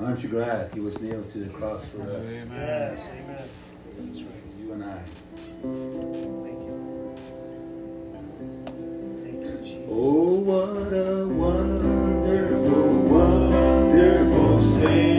Aren't you glad he was nailed to the cross for us? Amen. Yes, amen. That's right. You and I. Thank you. Thank you, Jesus. Oh, what a wonderful, wonderful Savior.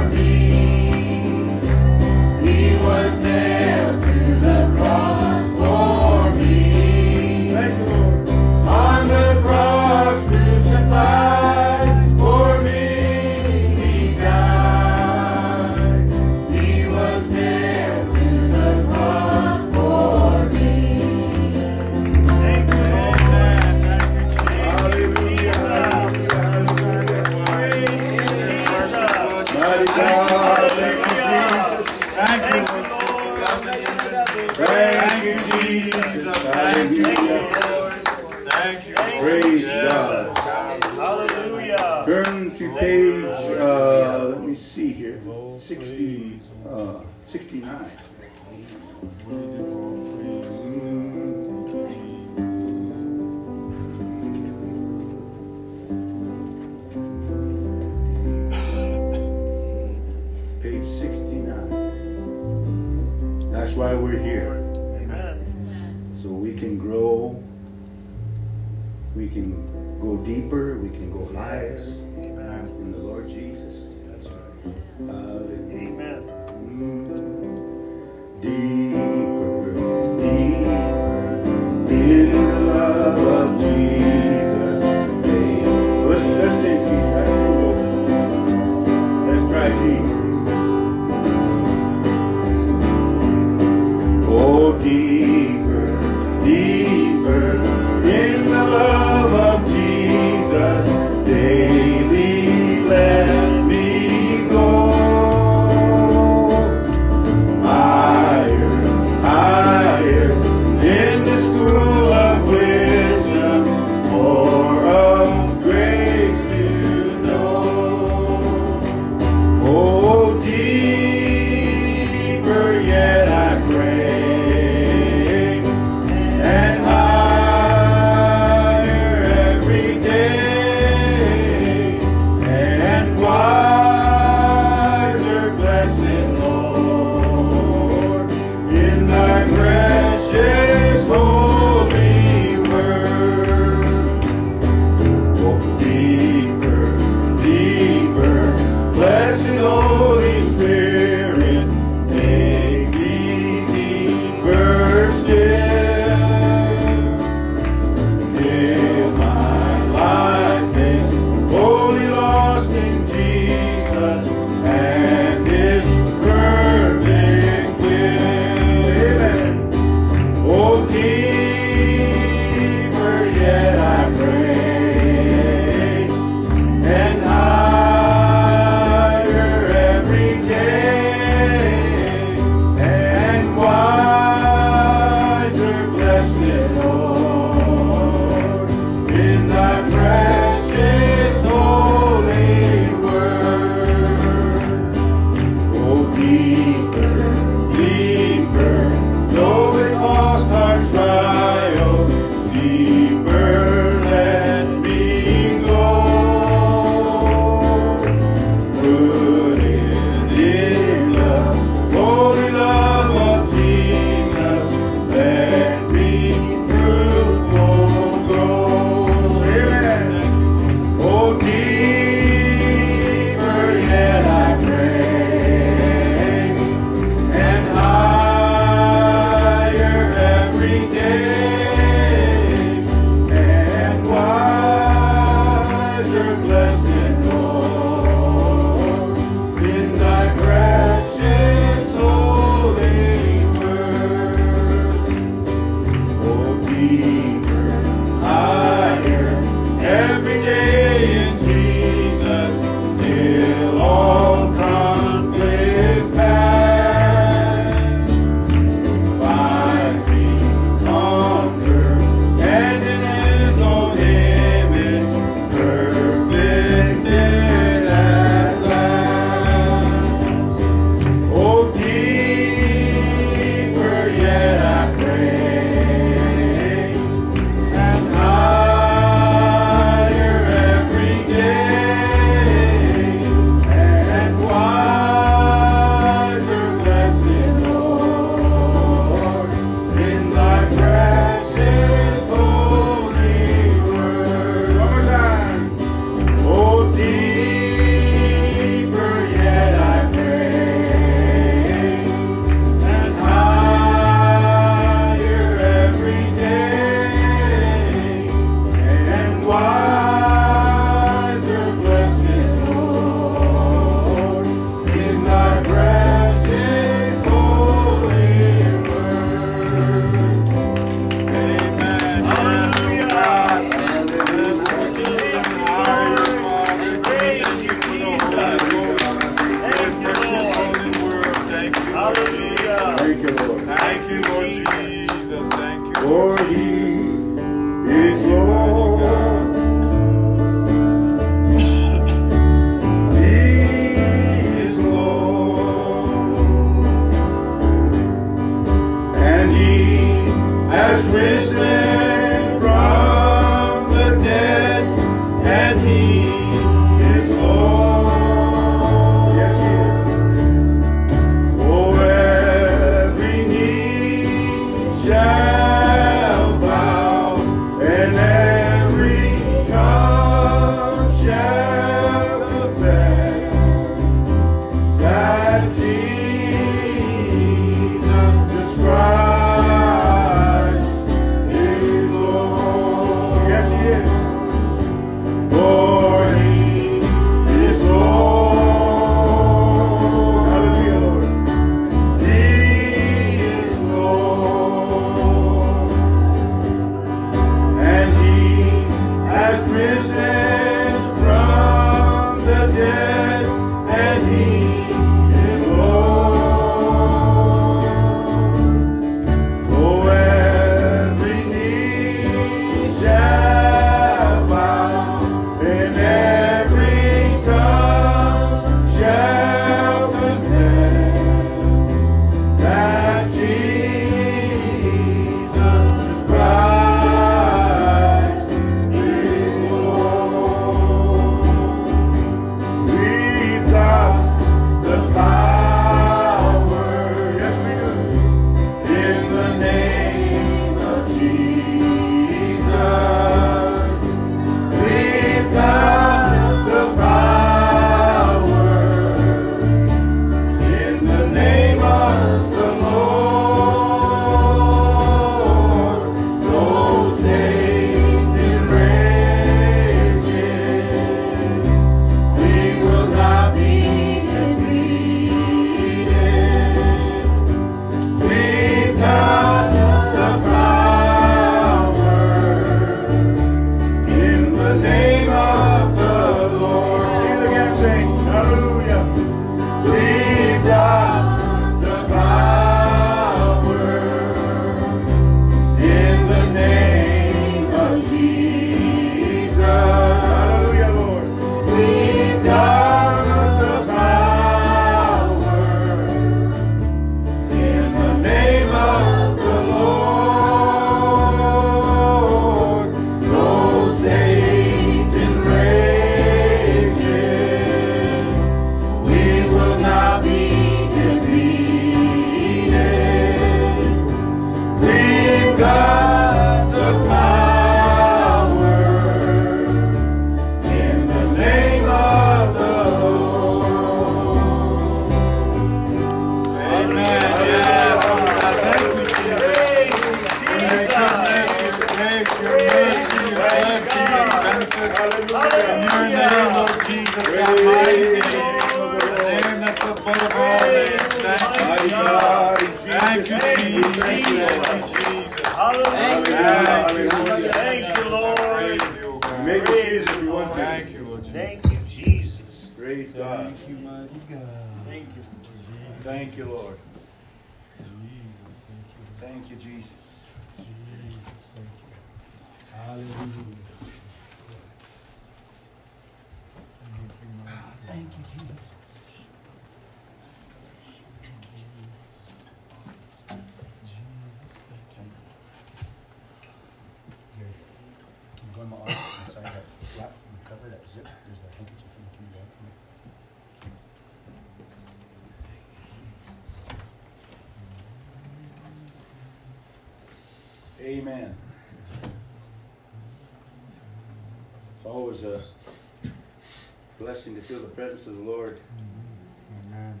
service of the Lord. Mm-hmm. Amen.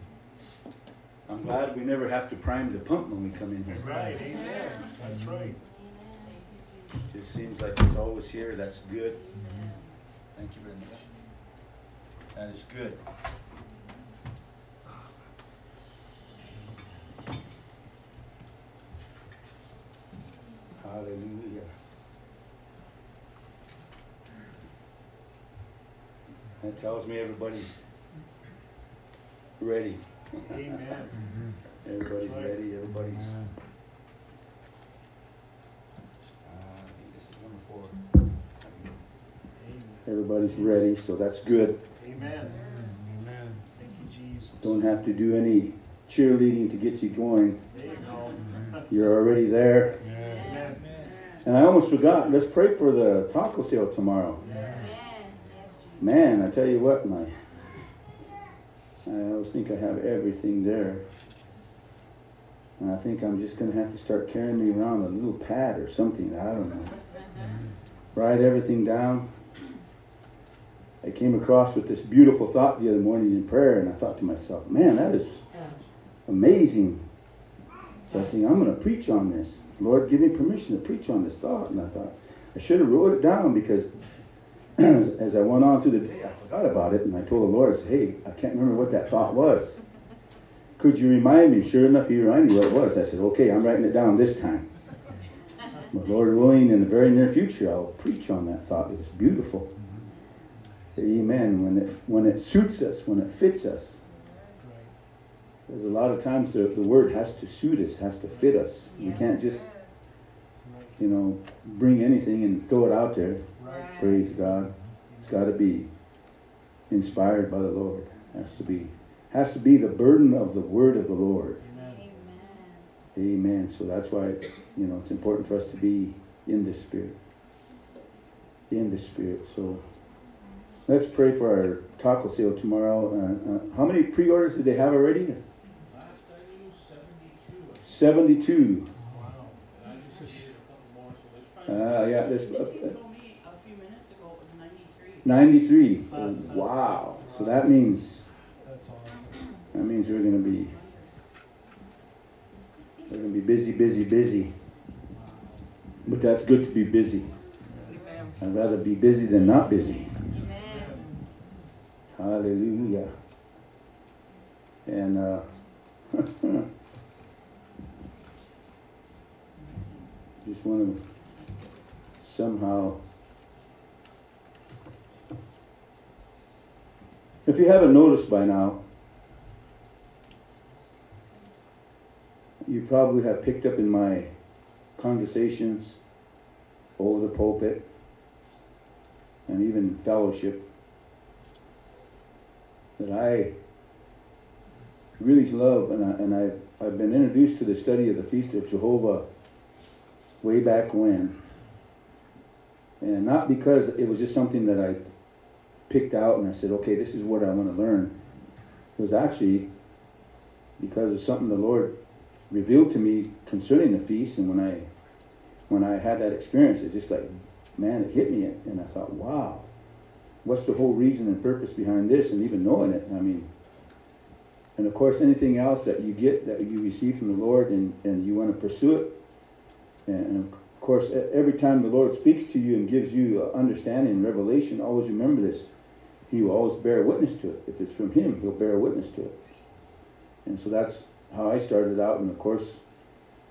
I'm glad we never have to prime the pump when we come in here. Right, amen. That's right. It just seems like it's always here. That's good. Mm-hmm. Thank you very much. That is good. Hallelujah. That tells me everybody's ready. Amen. Mm-hmm. Everybody's ready. Everybody's. Amen. Uh, everybody's ready, so that's good. Amen. Amen. Thank you, Jesus. Don't have to do any cheerleading to get you going. You are already there. Amen. And I almost forgot. Let's pray for the taco sale tomorrow. Man, I tell you what, my always think I have everything there. And I think I'm just gonna have to start carrying me around a little pad or something. I don't know. Write everything down. I came across with this beautiful thought the other morning in prayer, and I thought to myself, man, that is amazing. So I think I'm going to preach on this. Lord, give me permission to preach on this thought. And I thought I should have wrote it down because as, as I went on through the day, I forgot about it, and I told the Lord, I said, hey, I can't remember what that thought was. Could you remind me? Sure enough, he reminded me what it was. I said, okay, I'm writing it down this time. But Lord willing, in the very near future, I'll preach on that thought. It was beautiful. Amen. When it when it suits us, when it fits us. There's a lot of times the, the word has to suit us, has to fit us. You can't just, you know, bring anything and throw it out there. Praise God. It's got to be inspired by the Lord. Has to be has to be the burden of the word of the Lord. Amen. Amen. So that's why it's, you know it's important for us to be in the spirit. In the spirit. So let's pray for our taco sale tomorrow. Uh, uh, how many pre-orders did they have already? Last I knew, seventy-two. Seventy-two. Wow. And I just a couple more, so there's probably. Uh, yeah, there's You uh, 93. Wow. So that means that means we're going to be we're going to be busy, busy, busy. But that's good to be busy. I'd rather be busy than not busy. Hallelujah. And uh, just want to somehow If you haven't noticed by now, you probably have picked up in my conversations over the pulpit and even fellowship that I really love, and, I, and I've, I've been introduced to the study of the Feast of Jehovah way back when. And not because it was just something that I picked out and I said, okay, this is what I want to learn. It was actually because of something the Lord revealed to me concerning the feast, and when I when I had that experience, it just like, man, it hit me, and I thought, wow, what's the whole reason and purpose behind this, and even knowing it. I mean, and of course, anything else that you get that you receive from the Lord, and and you want to pursue it, and, of course, every time the Lord speaks to you and gives you understanding and revelation, always remember this. He will always bear witness to it. If it's from Him, He'll bear witness to it. And so that's how I started out. And of course,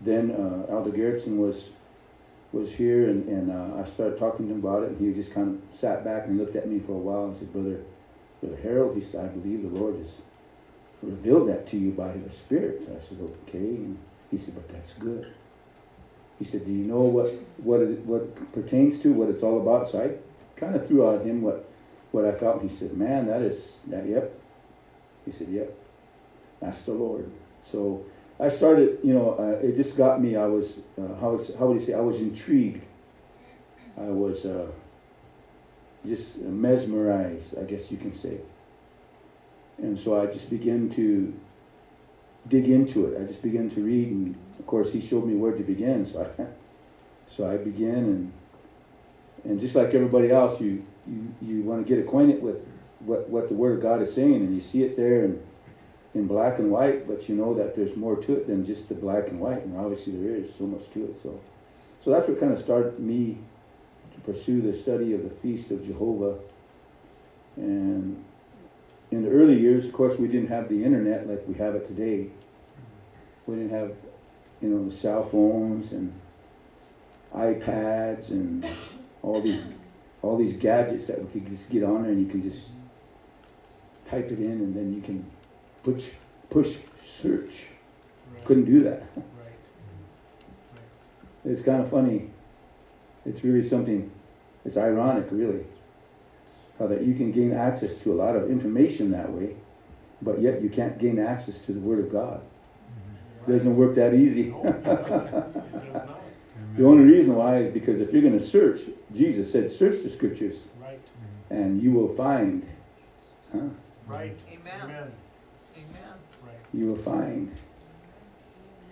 then uh, Aldo Gerritsen was was here, and, and uh, I started talking to him about it. And he just kind of sat back and looked at me for a while and said, "Brother, Brother Harold," he said, "I believe the Lord has revealed that to you by the Spirit." So I said, "Okay." And he said, "But that's good." He said, "Do you know what what it, what pertains to what it's all about?" So I kind of threw out at him what what I felt. He said, "Man, that is that. Yep." He said, "Yep, that's the Lord." So I started. You know, uh, it just got me. I was uh, how how would you say? I was intrigued. I was uh, just mesmerized, I guess you can say. And so I just began to dig into it. I just began to read, and of course, he showed me where to begin. So I, so I began, and and just like everybody else, you you, you want to get acquainted with what what the Word of God is saying, and you see it there in in black and white, but you know that there's more to it than just the black and white, and obviously there is so much to it. So, so that's what kind of started me to pursue the study of the Feast of Jehovah. And in the early years, of course, we didn't have the internet like we have it today. We didn't have, you know, cell phones and iPads and all these all these gadgets that we could just get on there and you can just type it in and then you can push push search. Couldn't do that. Right. It's kind of funny. It's really something. It's ironic, really. how that you can gain access to a lot of information that way, but yet you can't gain access to the Word of God. Doesn't work that easy. It does not. The only reason why is because if you're going to search, Jesus said, search the scriptures Right, and you will find, huh? right. Amen. Amen. Amen. Right. You will find.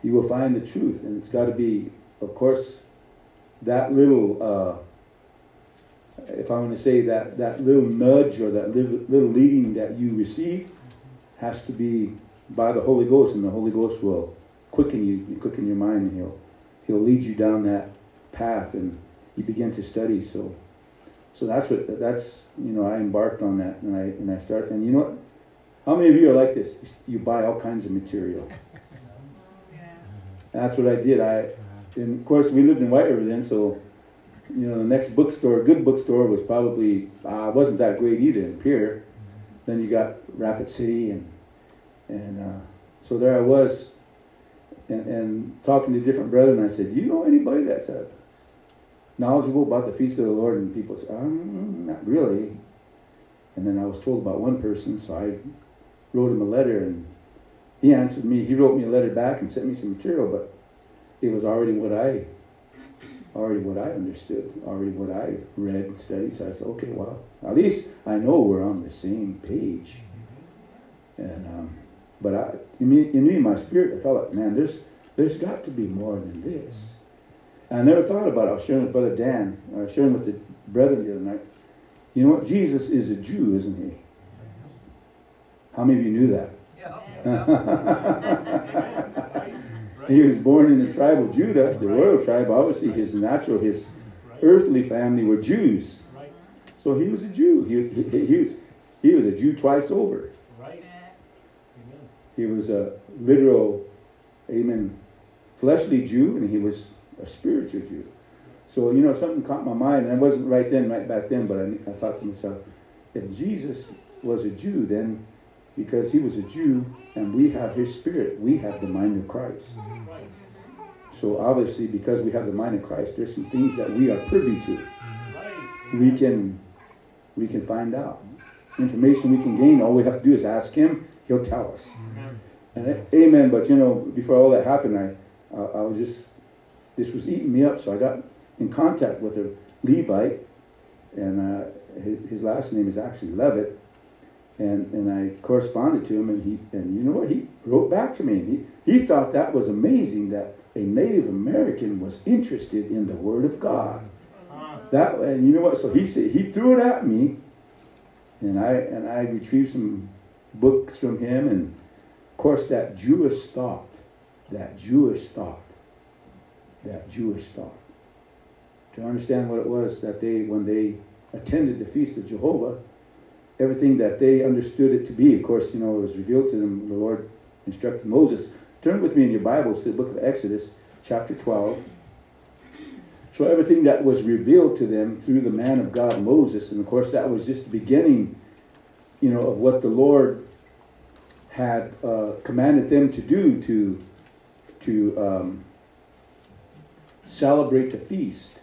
You will find the truth. And it's got to be, of course, that little, uh, if I want to say that, that little nudge or that little, little leading that you receive has to be by the Holy Ghost, and the Holy Ghost will quicken you, quicken your mind, and He'll, He'll lead you down that path, and you begin to study. So, so that's what that's you know I embarked on that, and I and I start, and you know what? How many of you are like this? You buy all kinds of material. Yeah. That's what I did. I, and of course, we lived in White River then, so you know the next bookstore, good bookstore, was probably uh, wasn't that great either in Pierre. Then you got Rapid City, and and uh, so there I was, and, and talking to different brethren. I said, "Do you know anybody that's uh, knowledgeable about the feast of the Lord?" And people said, um, "Not really." And then I was told about one person, so I wrote him a letter, and he answered me. He wrote me a letter back and sent me some material, but it was already what I already what I understood, already what I read and studied. So I said, okay, well, at least I know we're on the same page. And um, but I, in me, in me, my spirit, I felt like, man, there's there's got to be more than this. And I never thought about it. I was sharing with Brother Dan. I was sharing with the brethren the other night. You know what? Jesus is a Jew, isn't he? How many of you knew that? Yeah. He was born in the tribe of Judah, the royal tribe. Obviously, his natural, his earthly family were Jews. So he was a Jew. He was, he was, he was a Jew twice over. He was a literal, amen, fleshly Jew, and he was a spiritual Jew. So, you know, something caught my mind, and it wasn't right then, right back then, but I, I thought to myself, if Jesus was a Jew, then because he was a Jew and we have his spirit, we have the mind of Christ. So obviously, because we have the mind of Christ, there's some things that we are privy to. We can, we can find out information we can gain. All we have to do is ask Him; He'll tell us. Amen. And Amen. But you know, before all that happened, I, uh, I was just, this was eating me up. So I got in contact with a Levite, and uh, his, his last name is actually Levitt. And, and I corresponded to him, and he and you know what he wrote back to me. And he he thought that was amazing that a Native American was interested in the Word of God. Uh, That and you know what? So he said he threw it at me, and I and I retrieved some books from him, and of course that Jewish thought, that Jewish thought, that Jewish thought. To understand what it was that they when they attended the feast of Jehovah, everything that they understood it to be. Of course, you know it was revealed to them. The Lord instructed Moses. Turn with me in your Bibles to the book of Exodus, chapter twelve. So everything that was revealed to them through the man of God Moses, and of course that was just the beginning, you know, of what the Lord had uh, commanded them to do to to um, celebrate the feast.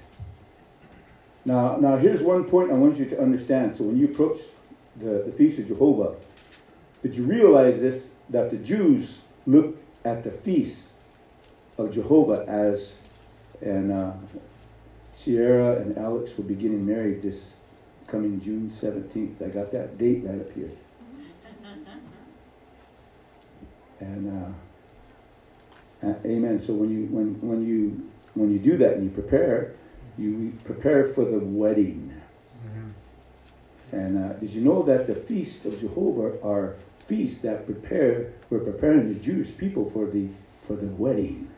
Now, now here's one point I want you to understand. So when you approach the, the feast of Jehovah, did you realize this that the Jews looked at the feast of Jehovah as and uh, Sierra and Alex will be getting married this coming June 17th. I got that date right up here. And uh, uh, amen. So when you when when you when you do that and you prepare, you prepare for the wedding. And uh, did you know that the feast of Jehovah are feasts that prepare were preparing the Jewish people for the for the wedding?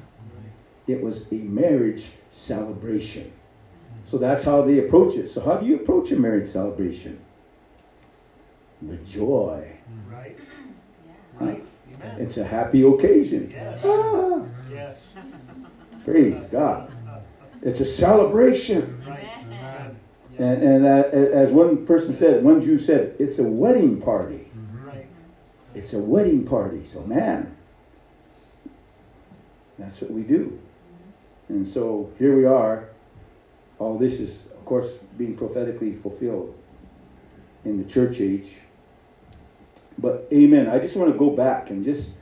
It was a marriage celebration. So that's how they approach it. So how do you approach a marriage celebration? With joy. right. Huh? Right. Amen. It's a happy occasion. Yes. Ah, Yes. praise God. It's a celebration. Right. And, and uh, as one person said, one Jew said, it's a wedding party. Right. It's a wedding party. So, man, that's what we do. And so here we are. All this is, of course, being prophetically fulfilled. in the church age. But amen. I just want to go back and just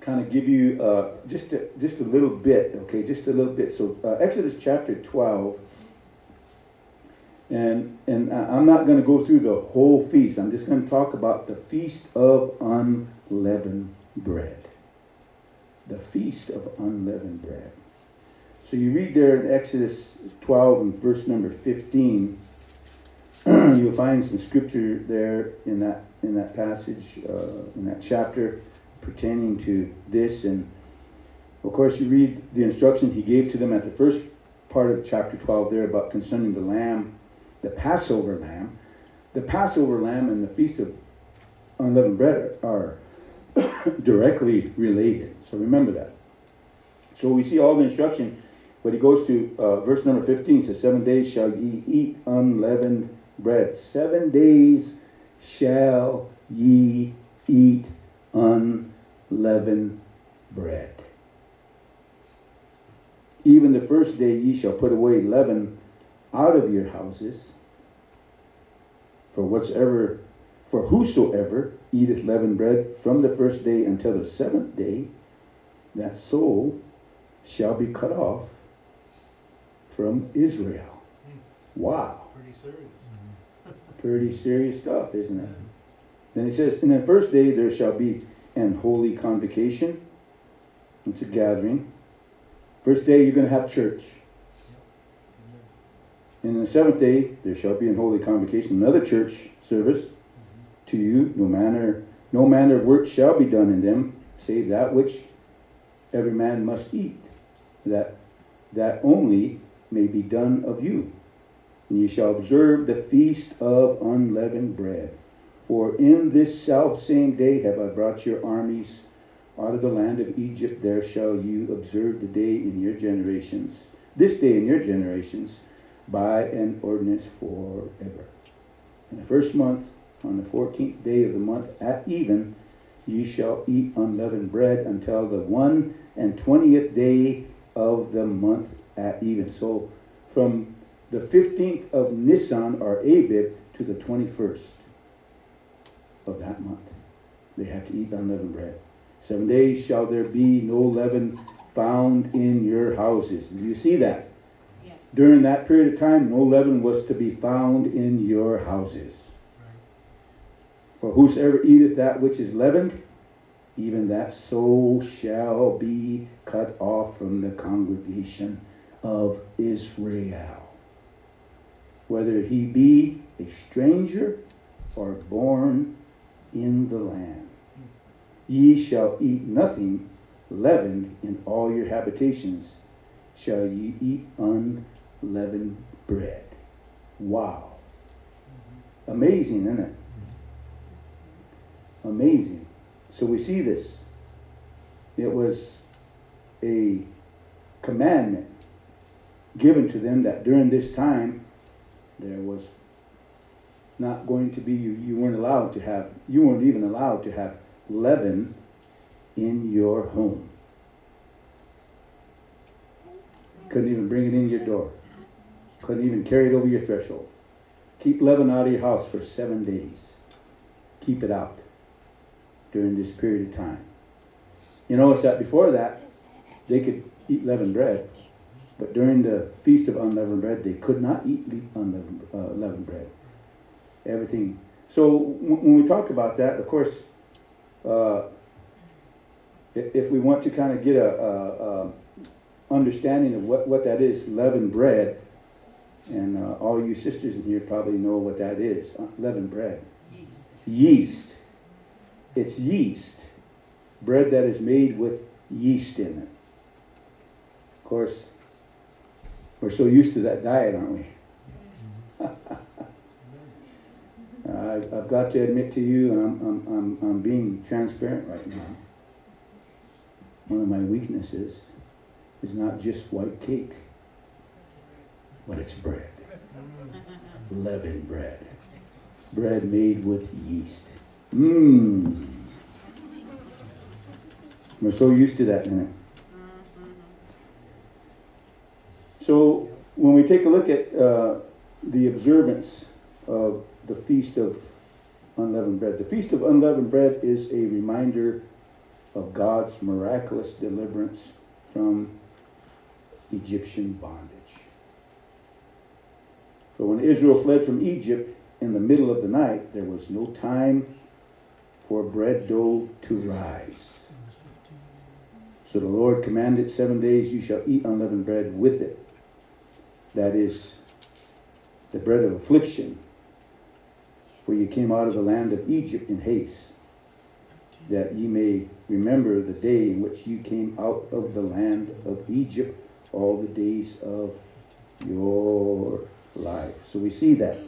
kind of give you uh, just a, just a little bit, okay, just a little bit. So uh, Exodus chapter twelve, and and I'm not going to go through the whole feast. I'm just going to talk about the feast of unleavened bread. The feast of unleavened bread. So you read there in Exodus 12 and verse number 15, you'll find some scripture there in that in that passage uh, in that chapter pertaining to this. And of course you read the instruction he gave to them at the first part of chapter 12 there about concerning the lamb the passover lamb. The passover lamb and the feast of unleavened bread are directly related. So remember that. So we see all the instruction but he goes to uh, verse number 15 says seven days shall ye eat unleavened bread seven days shall ye eat unleavened bread. Even the first day ye shall put away leaven out of your houses. For whatsoever, for whosoever eateth leavened bread from the first day until the seventh day, that soul shall be cut off from Israel. Hmm. Wow. Pretty serious. Hmm. Pretty serious stuff, isn't it? Then he says, In the first day there shall be an holy convocation. It's a gathering. First day you're going to have church. And in the seventh day there shall be an holy convocation, another church service to you. No manner, no manner of work shall be done in them, save that which every man must eat. That that only may be done of you. And ye shall observe the feast of unleavened bread. For in this self same day have I brought your armies out of the land of Egypt. There shall you observe the day in your generations, this day in your generations, by an ordinance forever. In the first month, on the fourteenth day of the month at even, ye shall eat unleavened bread until the one and twentieth day of the month at even. So from the 15th of Nisan or Abib to the 21st of that month. They have to eat unleavened bread. Seven days shall there be no leaven found in your houses. Do you see that? Yeah. During that period of time, no leaven was to be found in your houses. For whosoever eateth that which is leavened, even that soul shall be cut off from the congregation of Israel whether he be a stranger or born in the land. Ye shall eat nothing leavened in all your habitations, shall ye eat unleavened bread. Wow. Amazing, isn't it? Amazing. So we see this. It was a commandment given to them that during this time there was not going to be you, you weren't allowed to have you weren't even allowed to have leaven in your home. Couldn't even bring it in your door. Couldn't even carry it over your threshold. Keep leaven out of your house for seven days. Keep it out during this period of time. You notice that before that they could eat leavened bread but during the feast of unleavened bread, they could not eat le- unleavened uh, leavened bread. Everything. So when we talk about that, of course, uh, if, if we want to kind of get a, a, a understanding of what, what that is, leavened bread, and uh, all you sisters in here probably know what that is, uh, leavened bread. Yeast. Yeast. It's yeast. Bread that is made with yeast in it. Of course, we're so used to that diet, aren't we? Uh, I, I've got to admit to you, and I'm, I'm, I'm, I'm being transparent right now. Mm-hmm. One of my weaknesses is not just white cake, but it's bread. Mm-hmm. Leavened bread. Bread made with yeast. Mmm. We're so used to that, innit? So when we take a look at uh, the observance of the Feast of Unleavened Bread. The Feast of Unleavened Bread is a reminder of God's miraculous deliverance from Egyptian bondage. So when Israel fled from Egypt in the middle of the night, there was no time for bread dough to rise. So the Lord commanded seven days you shall eat unleavened bread with it. That is the bread of affliction, for you came out of the land of Egypt in haste, that ye may remember the day in which you came out of the land of Egypt all the days of your life. So we see that,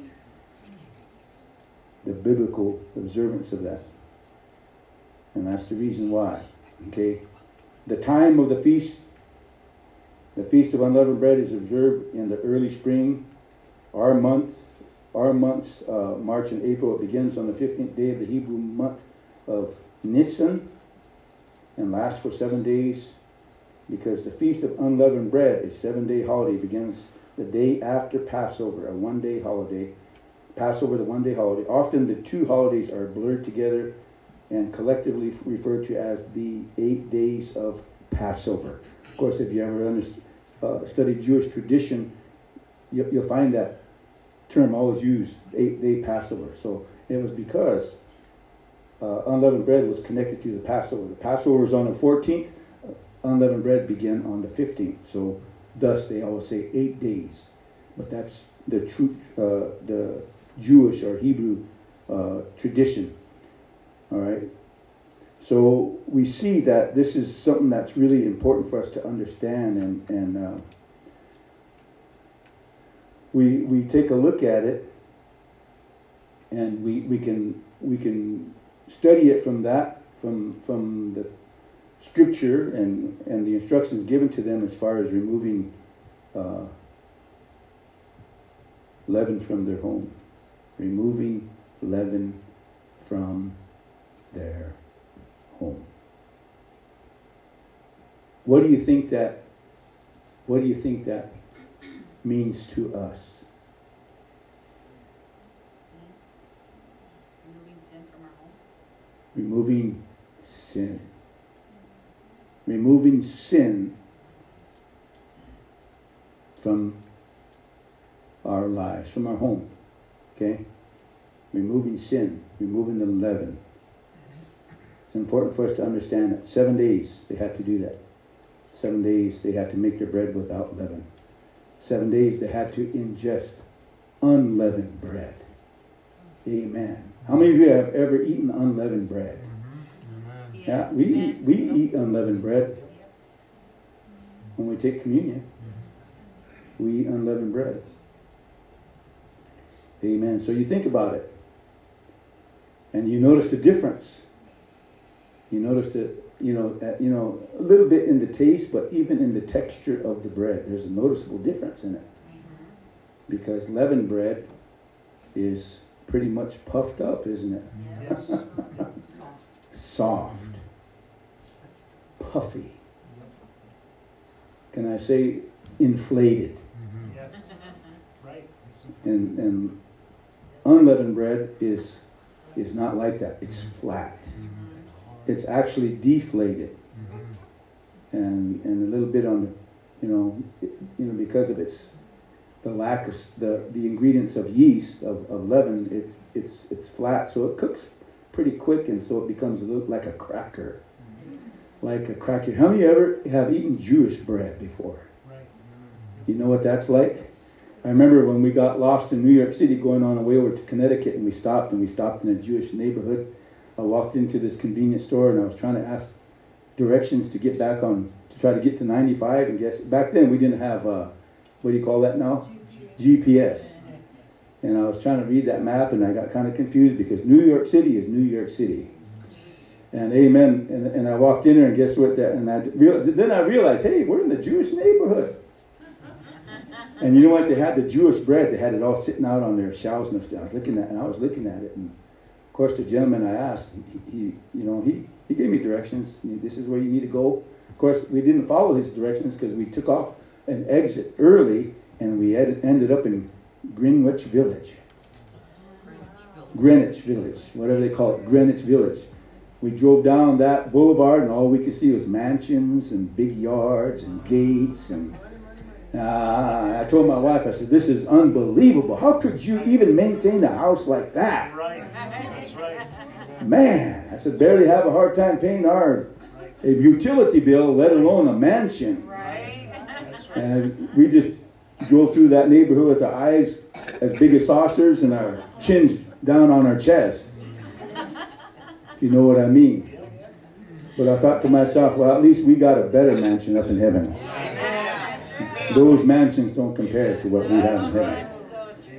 the biblical observance of that. And that's the reason why. Okay? The time of the feast, the Feast of Unleavened Bread is observed in the early spring. Our month, our months, uh, March and April, it begins on the 15th day of the Hebrew month of Nisan and lasts for seven days because the Feast of Unleavened Bread is seven day holiday. Begins the day after Passover, a one day holiday. Passover, the one day holiday. Often the two holidays are blurred together and collectively referred to as the eight days of Passover. Of course, if you ever underst- uh, studied Jewish tradition, you, you'll find that term always used, eight day Passover. So it was because uh, unleavened bread was connected to the Passover. The Passover was on the 14th, uh, unleavened bread began on the 15th. So thus they always say eight days. But that's the true, uh, the Jewish or Hebrew uh, tradition. All right. So we see that this is something that's really important for us to understand, and and uh, we we take a look at it, and we we can we can study it from that from from the scripture and and the instructions given to them as far as removing uh, leaven from their home, removing leaven from their home. What do you think that what do you think that means to us? Removing sin from our home. Removing sin. Removing sin from our lives, from our home. Okay? Removing sin, removing the leaven. It's important for us to understand that seven days they had to do that. Seven days they had to make their bread without leaven. Seven days they had to ingest unleavened bread. Amen. How many of you have ever eaten unleavened bread? Mm-hmm. Yeah, we eat, we eat unleavened bread when we take communion. Mm-hmm. We eat unleavened bread. Amen. So you think about it, and you notice the difference. You notice that you know uh, you know a little bit in the taste, but even in the texture of the bread, there's a noticeable difference in it. Mm-hmm. Because leavened bread is pretty much puffed up, isn't it? Yes. Soft. Soft, puffy. Can I say inflated? Mm-hmm. Yes. Right. And and unleavened bread is is not like that. It's flat. Mm-hmm. It's actually deflated. Mm-hmm. And and a little bit on the, you know, it- you know because of its the lack of the the ingredients of yeast of, of leaven. It's it's it's flat, so it cooks pretty quick, and so it becomes a little like a cracker, mm-hmm. like a cracker. How many ever have eaten Jewish bread before? Right. Mm-hmm. You know what that's like? I remember when we got lost in New York City going on our way over to Connecticut and we stopped and we stopped in a Jewish neighborhood. I walked into this convenience store and I was trying to ask directions to get back on, to try to get to 95 and guess, back then we didn't have, uh, what do you call that now? GPS. And I was trying to read that map and I got kind of confused because New York City is New York City. And amen. And, and I walked in there and guess what? That, and I realized, then I realized, hey, we're in the Jewish neighborhood. And you know what? They had the Jewish bread. They had it all sitting out on their shelves and everything. I was looking at, and I was looking at it, and course, the gentleman I asked, he, he you know, he he gave me directions. This is where you need to go. Of course, we didn't follow his directions because we took off an exit early, and we ed- ended up in Greenwich Village. Greenwich Village, whatever they call it, Greenwich Village. We drove down that boulevard, and all we could see was mansions and big yards and gates. And uh, I told my wife, I said, "This is unbelievable. How could you even maintain a house like that?" Right. Man, I said, barely have a hard time paying ours a utility bill, let alone a mansion. Right? And we just drove through that neighborhood with our eyes as big as saucers and our chins down on our chest. If you know what I mean. But I thought to myself, well, at least we got a better mansion up in heaven. Those mansions don't compare to what we have in heaven.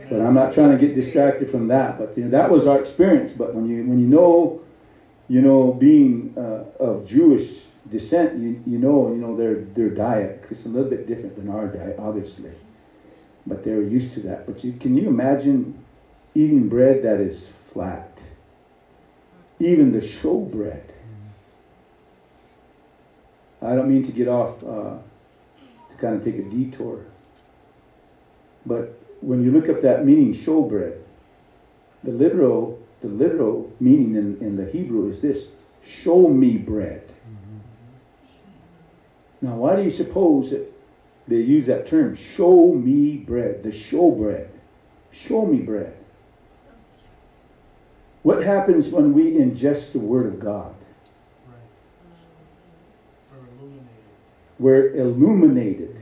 But I'm not trying to get distracted from that. But you know, that was our experience. But when you when you know, you know, being uh, of Jewish descent, you, you know, you know their their diet. It's a little bit different than our diet, obviously. But they're used to that. But you can you imagine eating bread that is flat? Even the show bread. I don't mean to get off uh, to kind of take a detour. But when you look up that meaning, showbread, the literal, the literal meaning in, in the Hebrew is this: show me bread. Mm-hmm. Now, why do you suppose that they use that term? Show me bread, the show bread. Show me bread. What happens when we ingest the Word of God? Right. Or illuminated. We're illuminated.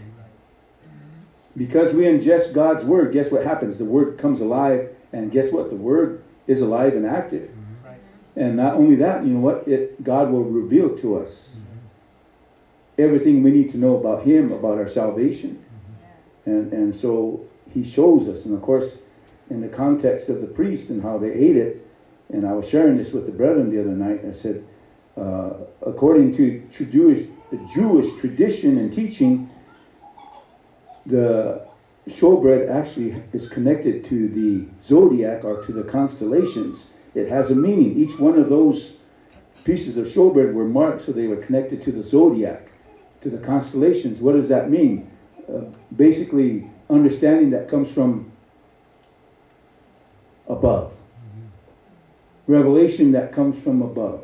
Because we ingest God's word, guess what happens? The word comes alive, and guess what? The word is alive and active. Right. And not only that, you know what? It God will reveal to us everything we need to know about Him, about our salvation. And and so He shows us. And of course, in the context of the priest and how they ate it, and I was sharing this with the brethren the other night. I said, uh, according to Jewish the Jewish tradition and teaching, the showbread actually is connected to the zodiac or to the constellations. It has a meaning. Each one of those pieces of showbread were marked so they were connected to the zodiac, to the constellations. What does that mean? Uh, basically, understanding that comes from above. Revelation that comes from above.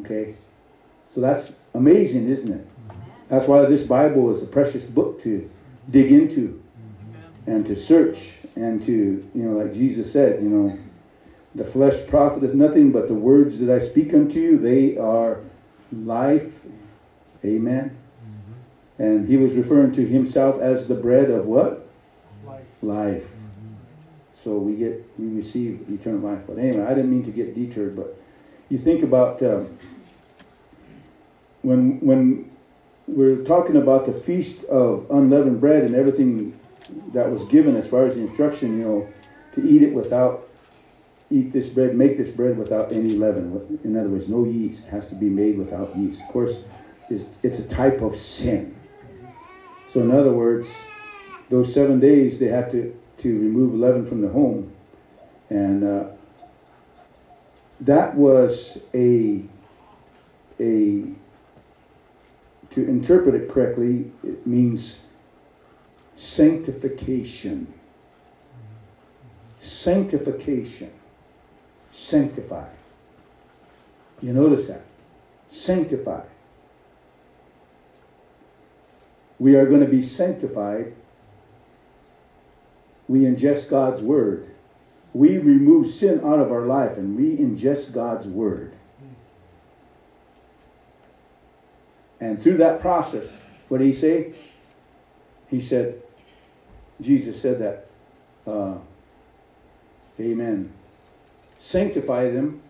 Okay? So that's amazing, isn't it? That's why this Bible is a precious book to dig into mm-hmm. and to search and to, you know, like Jesus said, you know, the flesh profiteth nothing, but the words that I speak unto you, they are life. Amen. Mm-hmm. And he was referring to himself as the bread of what? Life. Life. Mm-hmm. So we get, we receive eternal life. But anyway, I didn't mean to get deterred, but you think about um, when when we're talking about the feast of unleavened bread and everything that was given as far as the instruction, you know, to eat it without, eat this bread, make this bread without any leaven. In other words, no yeast. It has to be made without yeast. Of course, it's, it's a type of sin. So, in other words, those seven days they had to, to remove leaven from the home. And uh, that was a, a to interpret it correctly, it means sanctification. Sanctification. Sanctify. You notice that? Sanctify. We are going to be sanctified. We ingest God's word. We remove sin out of our life and we ingest God's word. And through that process, what did he say? He said, Jesus said that, uh, Amen. Sanctify them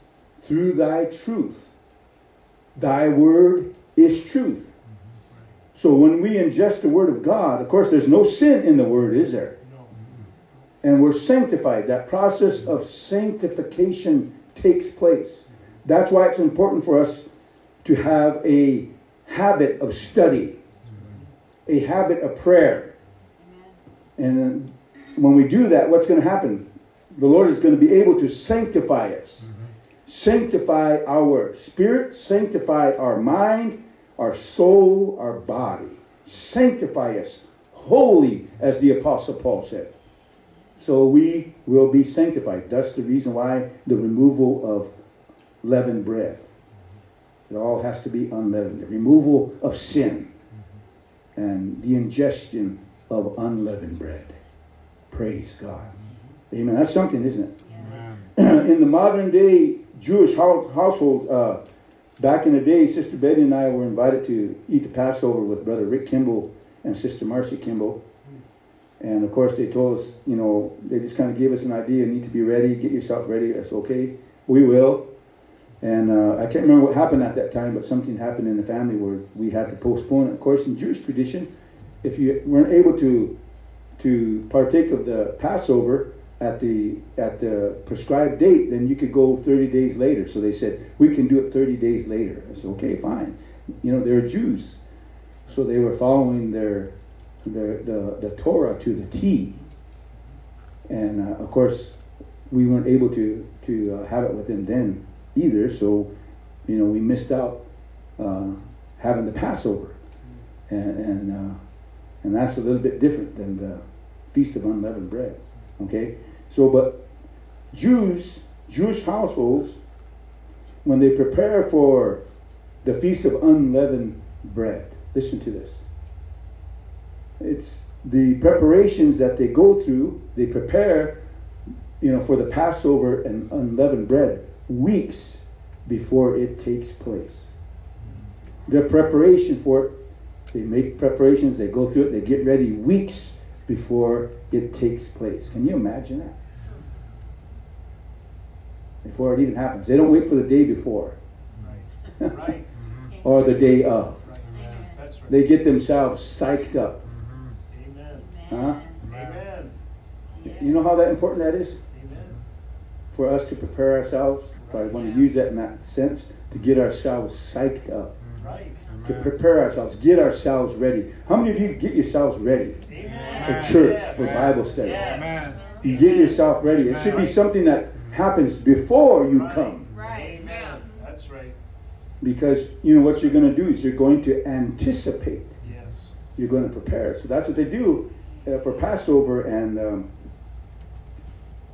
through thy truth. Thy word is truth. So when we ingest the word of God, of course, there's no sin in the word, is there? No. and we're sanctified. That process of sanctification takes place. That's why it's important for us to have a habit of study, a habit of prayer. And when we do that, what's going to happen? The Lord is going to be able to sanctify us, sanctify our spirit, sanctify our mind, our soul, our body, sanctify us holy, as the Apostle Paul said. So we will be sanctified. That's the reason why the removal of leavened bread. It all has to be unleavened. The removal of sin and the ingestion of unleavened bread. Praise God. Amen. That's something, isn't it? in the modern day Jewish hou- household, uh, back in the day, Sister Betty and I were invited to eat the Passover with Brother Rick Kimball and Sister Marcy Kimball. And of course, they told us, you know, they just kind of gave us an idea. You need to be ready. Get yourself ready. That's okay. We will. And uh, I can't remember what happened at that time, but something happened in the family where we had to postpone it. Of course, in Jewish tradition, if you weren't able to to partake of the Passover at the at the prescribed date, then you could go 30 days later. So they said we can do it 30 days later. I said okay, fine. You know they're Jews, so they were following their their the, the Torah to the T. And uh, of course, we weren't able to to uh, have it with them then either. So you know we missed out uh, having the Passover, and and uh, and that's a little bit different than the feast of unleavened bread. Okay, so but Jews, Jewish households, when they prepare for the feast of unleavened bread, listen to this. It's the preparations that they go through. They prepare, you know, for the Passover and unleavened bread weeks before it takes place. The preparation for it they make preparations, they go through it, they get ready weeks before it takes place. Can you imagine that? Before it even happens. They don't wait for the day before Right. Right. Mm-hmm. or the day of. Right. That's right. They get themselves psyched up. Mm-hmm. Amen. Huh? Amen. You know how that important that is Amen. for us to prepare ourselves? If I want to use that in that sense, to get ourselves psyched up, Right. to prepare ourselves, get ourselves ready. How many of you get yourselves ready Amen. for church, Yes. for Bible study? Amen. You get yourself ready. It should be something that happens before you Right. come. Right. Amen. That's right. Because you know what you're going to do is you're going to anticipate. Yes. You're going to prepare. So that's what they do uh, for Passover and um,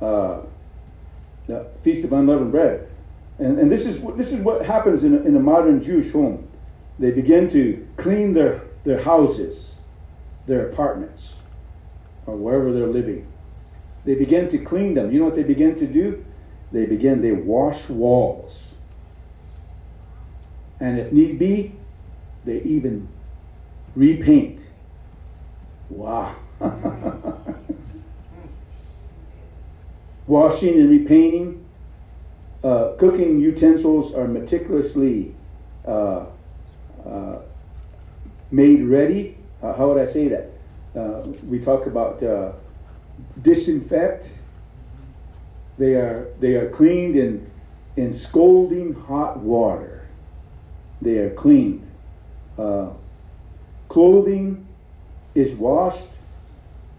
uh, the Feast of Unleavened Bread. And, and this is what this is what happens in a, in a modern Jewish home. They begin to clean their their houses, their apartments, or wherever they're living. They begin to clean them. You know what they begin to do? They begin they wash walls. And if need be, they even repaint. Wow. Washing and repainting. Uh, cooking utensils are meticulously uh, uh, made ready. Uh, how would I say that? Uh, we talk about uh, disinfect. They are they are cleaned in in scalding hot water. They are cleaned. Clothing is washed.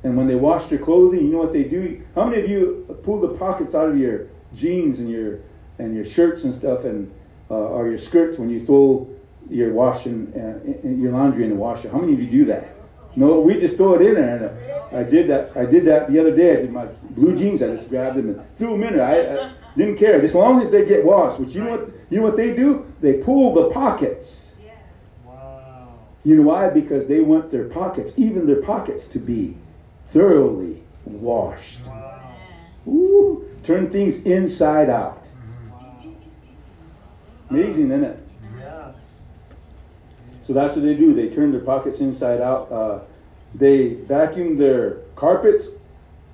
And when they wash their clothing, you know what they do? How many of you pull the pockets out of your jeans and your and your shirts and stuff and uh, or your skirts when you throw your washing uh, your laundry in the washer? How many of you do that? No, we just throw it in there. And uh, I did that. I did that the other day. I did my blue jeans. I just grabbed them and threw them in there. I, I didn't care as long as they get washed. Which you know what? You know what they do? They pull the pockets. Yeah. Wow. You know why? Because they want their pockets, even their pockets, to be thoroughly washed. Wow. Ooh, turn things inside out. Amazing, isn't it? Yeah. So that's what they do. They turn their pockets inside out. Uh, they vacuum their carpets,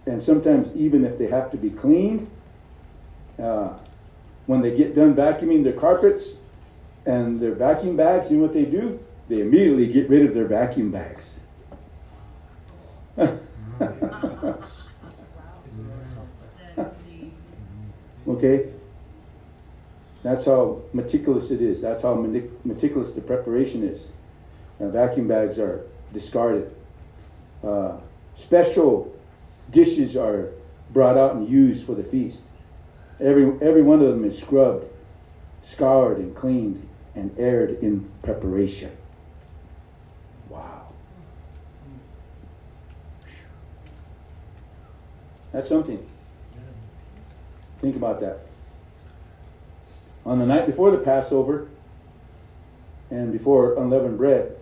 and sometimes even if they have to be cleaned, uh, when they get done vacuuming their carpets and their vacuum bags, you know what they do? They immediately get rid of their vacuum bags. Okay? That's how meticulous it is. That's how meticulous the preparation is. Vacuum bags are discarded. Uh, special dishes are brought out and used for the feast. Every, every one of them is scrubbed, scoured, and cleaned and aired in preparation. Wow. That's something. Think about that. On the night before the Passover and before unleavened bread,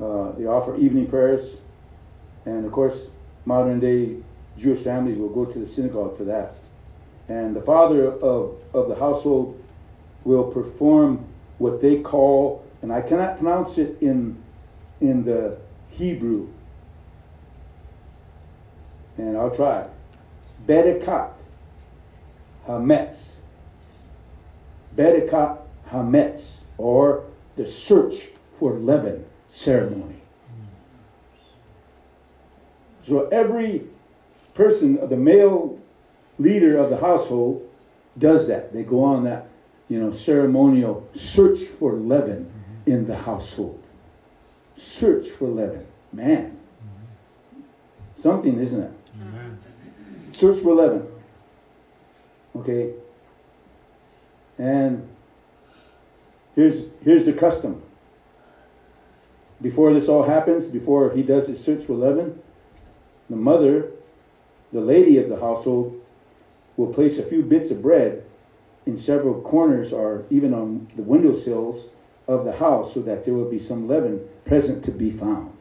uh, they offer evening prayers. And of course, modern day Jewish families will go to the synagogue for that. And the father of, of the household will perform what they call, and I cannot pronounce it in, in the Hebrew, and I'll try. Bedekat Hametz. Bedekat Hametz, or the search for leaven ceremony. So every person, the male leader of the household, does that. They go on that, you know, ceremonial search for leaven mm-hmm. in the household. Search for leaven. Man. Mm-hmm. Something, isn't it? Amen. Search for leaven. Okay. And here's here's the custom. Before this all happens, before he does his search for leaven, the mother, the lady of the household, will place a few bits of bread in several corners or even on the windowsills of the house so that there will be some leaven present to be found.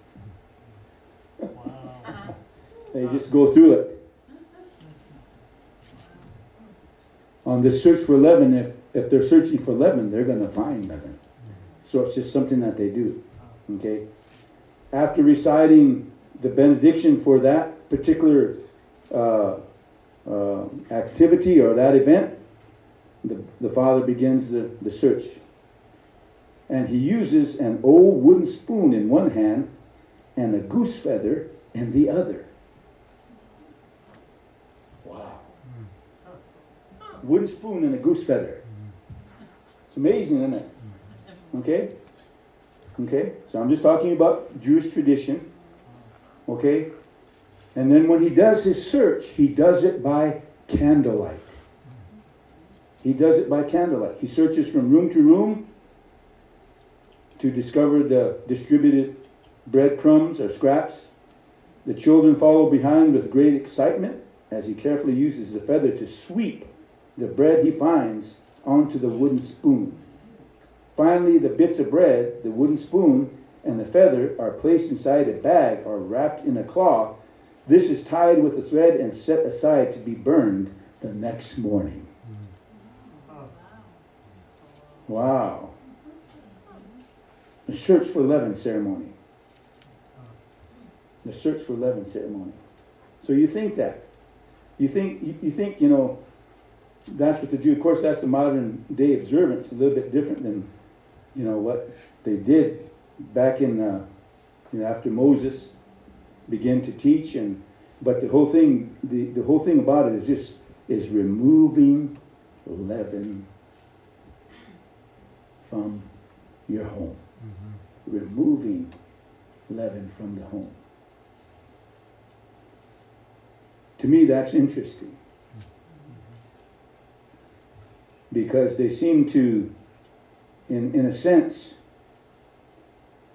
Wow. They just go through it. On the search for leaven, if, if they're searching for leaven, they're going to find leaven. So it's just something that they do. Okay? After reciting the benediction for that particular uh, uh, activity or that event, the, the father begins the, the search. And he uses an old wooden spoon in one hand and a goose feather in the other. Wow. Wooden spoon and a goose feather. It's amazing, isn't it? Okay? Okay? So I'm just talking about Jewish tradition. Okay? And then when he does his search, he does it by candlelight. He does it by candlelight. He searches from room to room to discover the distributed breadcrumbs or scraps. The children follow behind with great excitement as he carefully uses the feather to sweep the bread he finds onto the wooden spoon. Finally, the bits of bread, the wooden spoon, and the feather are placed inside a bag or wrapped in a cloth. This is tied with a thread and set aside to be burned the next morning. Wow. The search for leaven ceremony. The search for leaven ceremony. So you think that. You think, you, you think, you know, that's what the Jew, of course, that's the modern day observance, a little bit different than, you know, what they did back in, uh, you know, after Moses began to teach. And, but the whole thing, the, the whole thing about it is just is removing leaven from your home. Removing leaven from the home. To me, that's interesting. Because they seem to, in, in a sense,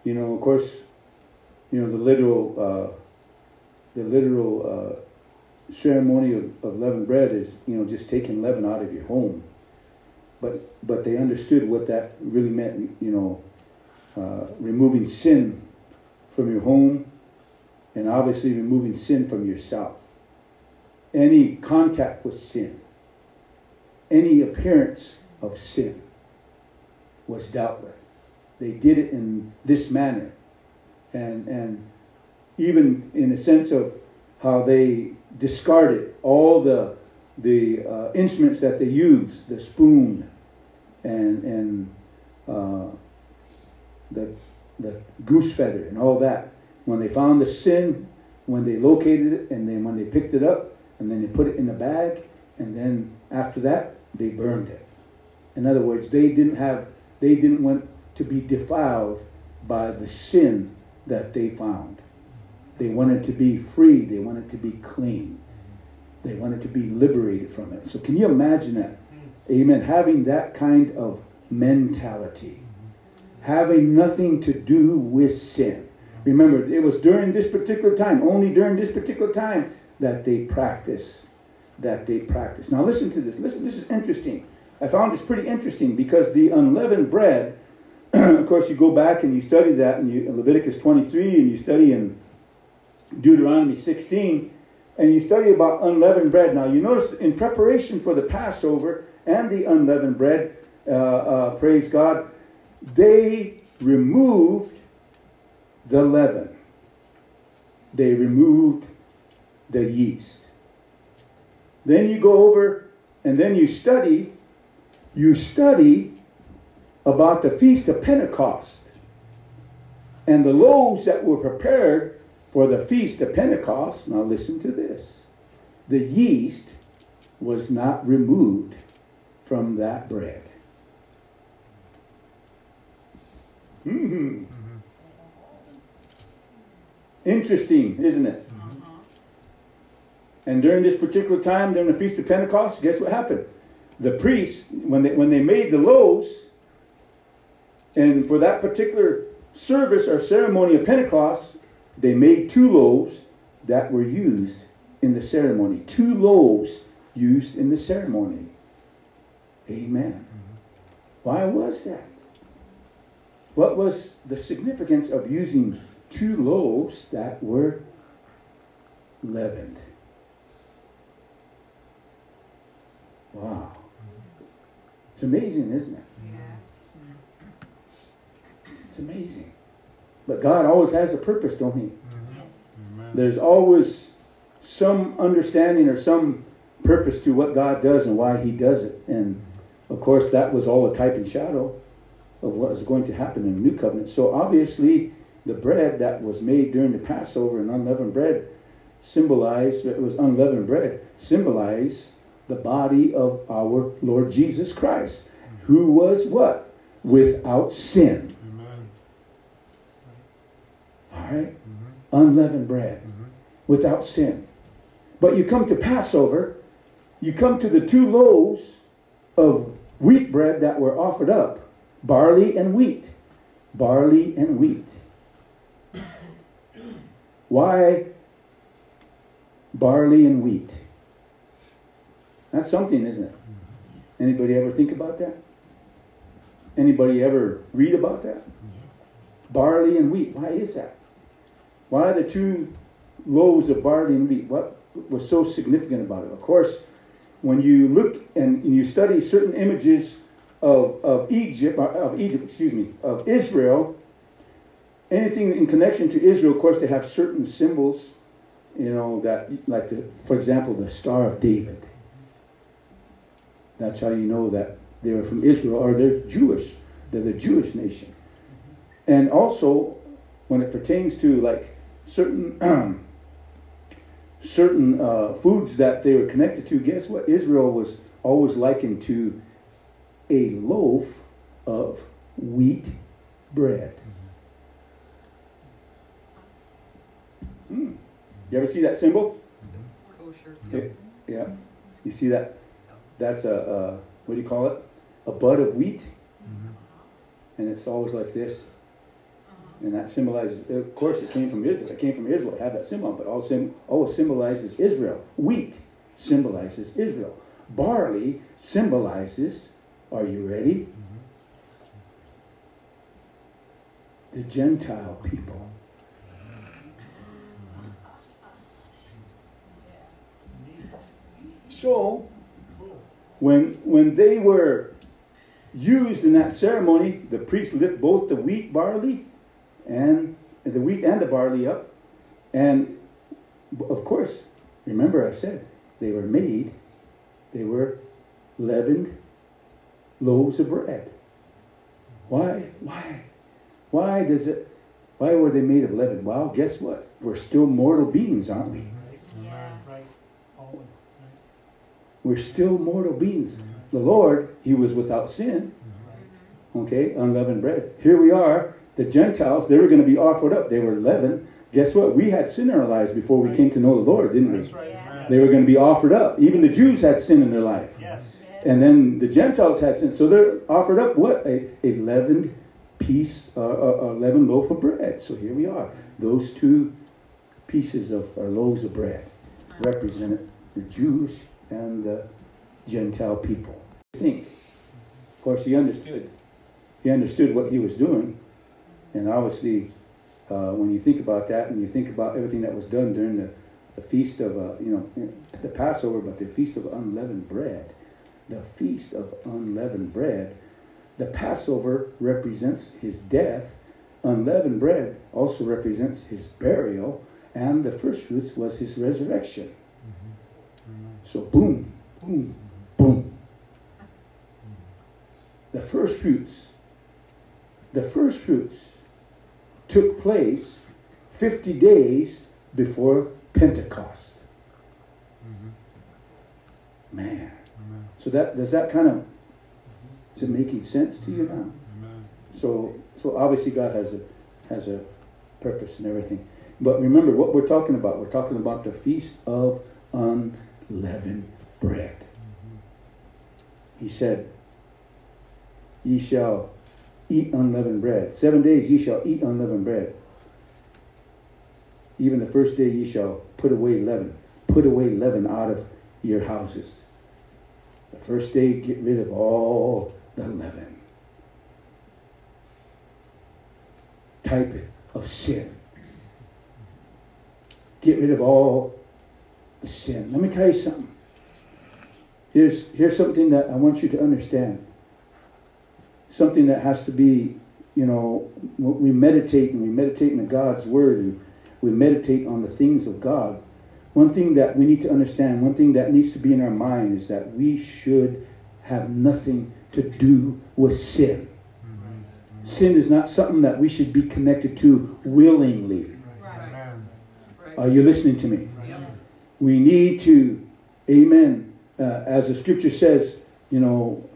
you know, of course, you know, the literal, uh, the literal uh, ceremony of, of leavened bread is, you know, just taking leaven out of your home. But, but they understood what that really meant, you know, uh, removing sin from your home and obviously removing sin from yourself. Any contact with sin, any appearance of sin was dealt with. They did it in this manner. And, and even in the sense of how they discarded all the, the uh, instruments that they used, the spoon and, and uh, the, the goose feather and all that. When they found the sin, when they located it, and then when they picked it up, and then they put it in a bag, and then after that, they burned it. In other words, they didn't have, they didn't want to be defiled by the sin that they found. They wanted to be free. They wanted to be clean. They wanted to be liberated from it. So can you imagine that? Amen. Having that kind of mentality, having nothing to do with sin. Remember, it was during this particular time, only during this particular time, that they practice. That they practice. Now listen to this. Listen, this is interesting. I found this pretty interesting because the unleavened bread, of course, you go back and you study that in in Leviticus 23 and you study in Deuteronomy 16 and you study about unleavened bread. Now, you notice in preparation for the Passover and the unleavened bread, uh, uh, praise God, they removed the leaven. They removed the yeast. Then you go over and then you study, you study about the Feast of Pentecost and the loaves that were prepared for the Feast of Pentecost. Now listen to this the yeast was not removed from that bread. hmm Interesting, isn't it? And during this particular time, during the Feast of Pentecost, guess what happened? The priests, when they, when they made the loaves, and for that particular service or ceremony of Pentecost, they made two loaves that were used in the ceremony. Two loaves used in the ceremony. Amen. Why was that? What was the significance of using two loaves that were leavened? Wow. It's amazing, isn't it? It's amazing. But God always has a purpose, don't He? There's always some understanding or some purpose to what God does and why He does it. And of course, that was all a type and shadow of what was going to happen in the new covenant. So obviously, the bread that was made during the Passover and unleavened bread symbolized, it was unleavened bread, symbolized the body of our Lord Jesus Christ, who was what? Without sin. Amen. All right? Unleavened bread, mm-hmm. without sin. But you come to Passover, you come to the two loaves of wheat bread that were offered up barley and wheat. Barley and wheat. Why barley and wheat? That's something, isn't it? Anybody ever think about that? Anybody ever read about that? Barley and wheat. Why is that? Why the two loaves of barley and wheat? What was so significant about it? Of course, when you look and you study certain images of, of Egypt, uh, of Egypt, excuse me, of Israel, anything in connection to Israel, of course, they have certain symbols, you know, that, like, the, for example, the Star of David. That's how you know that they are from Israel or they're Jewish. They're the Jewish nation. And also, when it pertains to like certain certain uh, foods that they were connected to, guess what? Israel was always likened to a loaf of wheat bread. Mm. You ever see that symbol? Kosher. Yeah. yeah. You see that? That's a, a what do you call it? A bud of wheat, mm-hmm. and it's always like this. And that symbolizes, of course, it came from Israel. It came from Israel. It had that symbol, but also always symbolizes Israel. Wheat symbolizes Israel. Barley symbolizes, are you ready? Mm-hmm. The Gentile people. So, when, when they were used in that ceremony, the priest lift both the wheat barley and the wheat and the barley up. And of course, remember I said they were made, they were leavened loaves of bread. Why? Why? Why does it why were they made of leaven? Well, guess what? We're still mortal beings, aren't we? Yeah. Right. Fallen. We're still mortal beings. The Lord, He was without sin. Okay, unleavened bread. Here we are, the Gentiles, they were going to be offered up. They were leavened. Guess what? We had sin in our lives before we came to know the Lord, didn't we? right. They were going to be offered up. Even the Jews had sin in their life. Yes. And then the Gentiles had sin. So they're offered up what? A, a leavened piece, uh, a, a leavened loaf of bread. So here we are. Those two pieces of, or loaves of bread. represented the Jewish and the Gentile people. Think. Of course, he understood. He understood what he was doing, and obviously, uh, when you think about that, and you think about everything that was done during the, the feast of, uh, you know, the Passover, but the feast of unleavened bread, the feast of unleavened bread, the Passover represents his death. Unleavened bread also represents his burial, and the first fruits was his resurrection. So boom, boom, boom. The first fruits, the first fruits took place 50 days before Pentecost. Man. So that does that kind of is it making sense to you now? So so obviously God has a has a purpose and everything. But remember what we're talking about. We're talking about the feast of unleavened bread. He said, Ye shall eat unleavened bread. Seven days ye shall eat unleavened bread. Even the first day ye shall put away leaven. Put away leaven out of your houses. The first day, get rid of all the leaven. Type of sin. Get rid of all sin. Let me tell you something. Here's, here's something that I want you to understand. Something that has to be, you know, we meditate and we meditate in God's Word and we meditate on the things of God. One thing that we need to understand, one thing that needs to be in our mind is that we should have nothing to do with sin. Sin is not something that we should be connected to willingly. Right. Are you listening to me? We need to, amen, uh, as the scripture says, you know,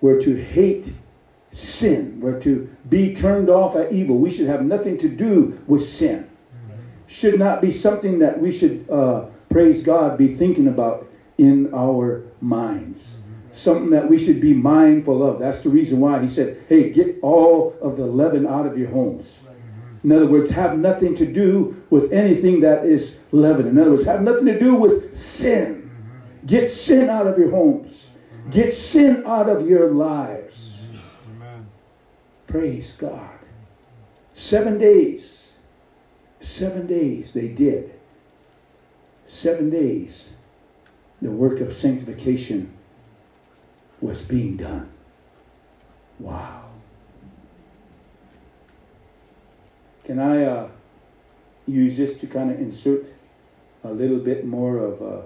we're to hate sin, we're to be turned off at evil. We should have nothing to do with sin. Should not be something that we should, uh, praise God, be thinking about in our minds. Something that we should be mindful of. That's the reason why he said, hey, get all of the leaven out of your homes. In other words, have nothing to do with anything that is leaven. In other words, have nothing to do with sin. Get sin out of your homes. Get sin out of your lives. Praise God. Seven days. Seven days they did. Seven days. The work of sanctification was being done. Wow. Can I uh, use this to kind of insert a little bit more of uh,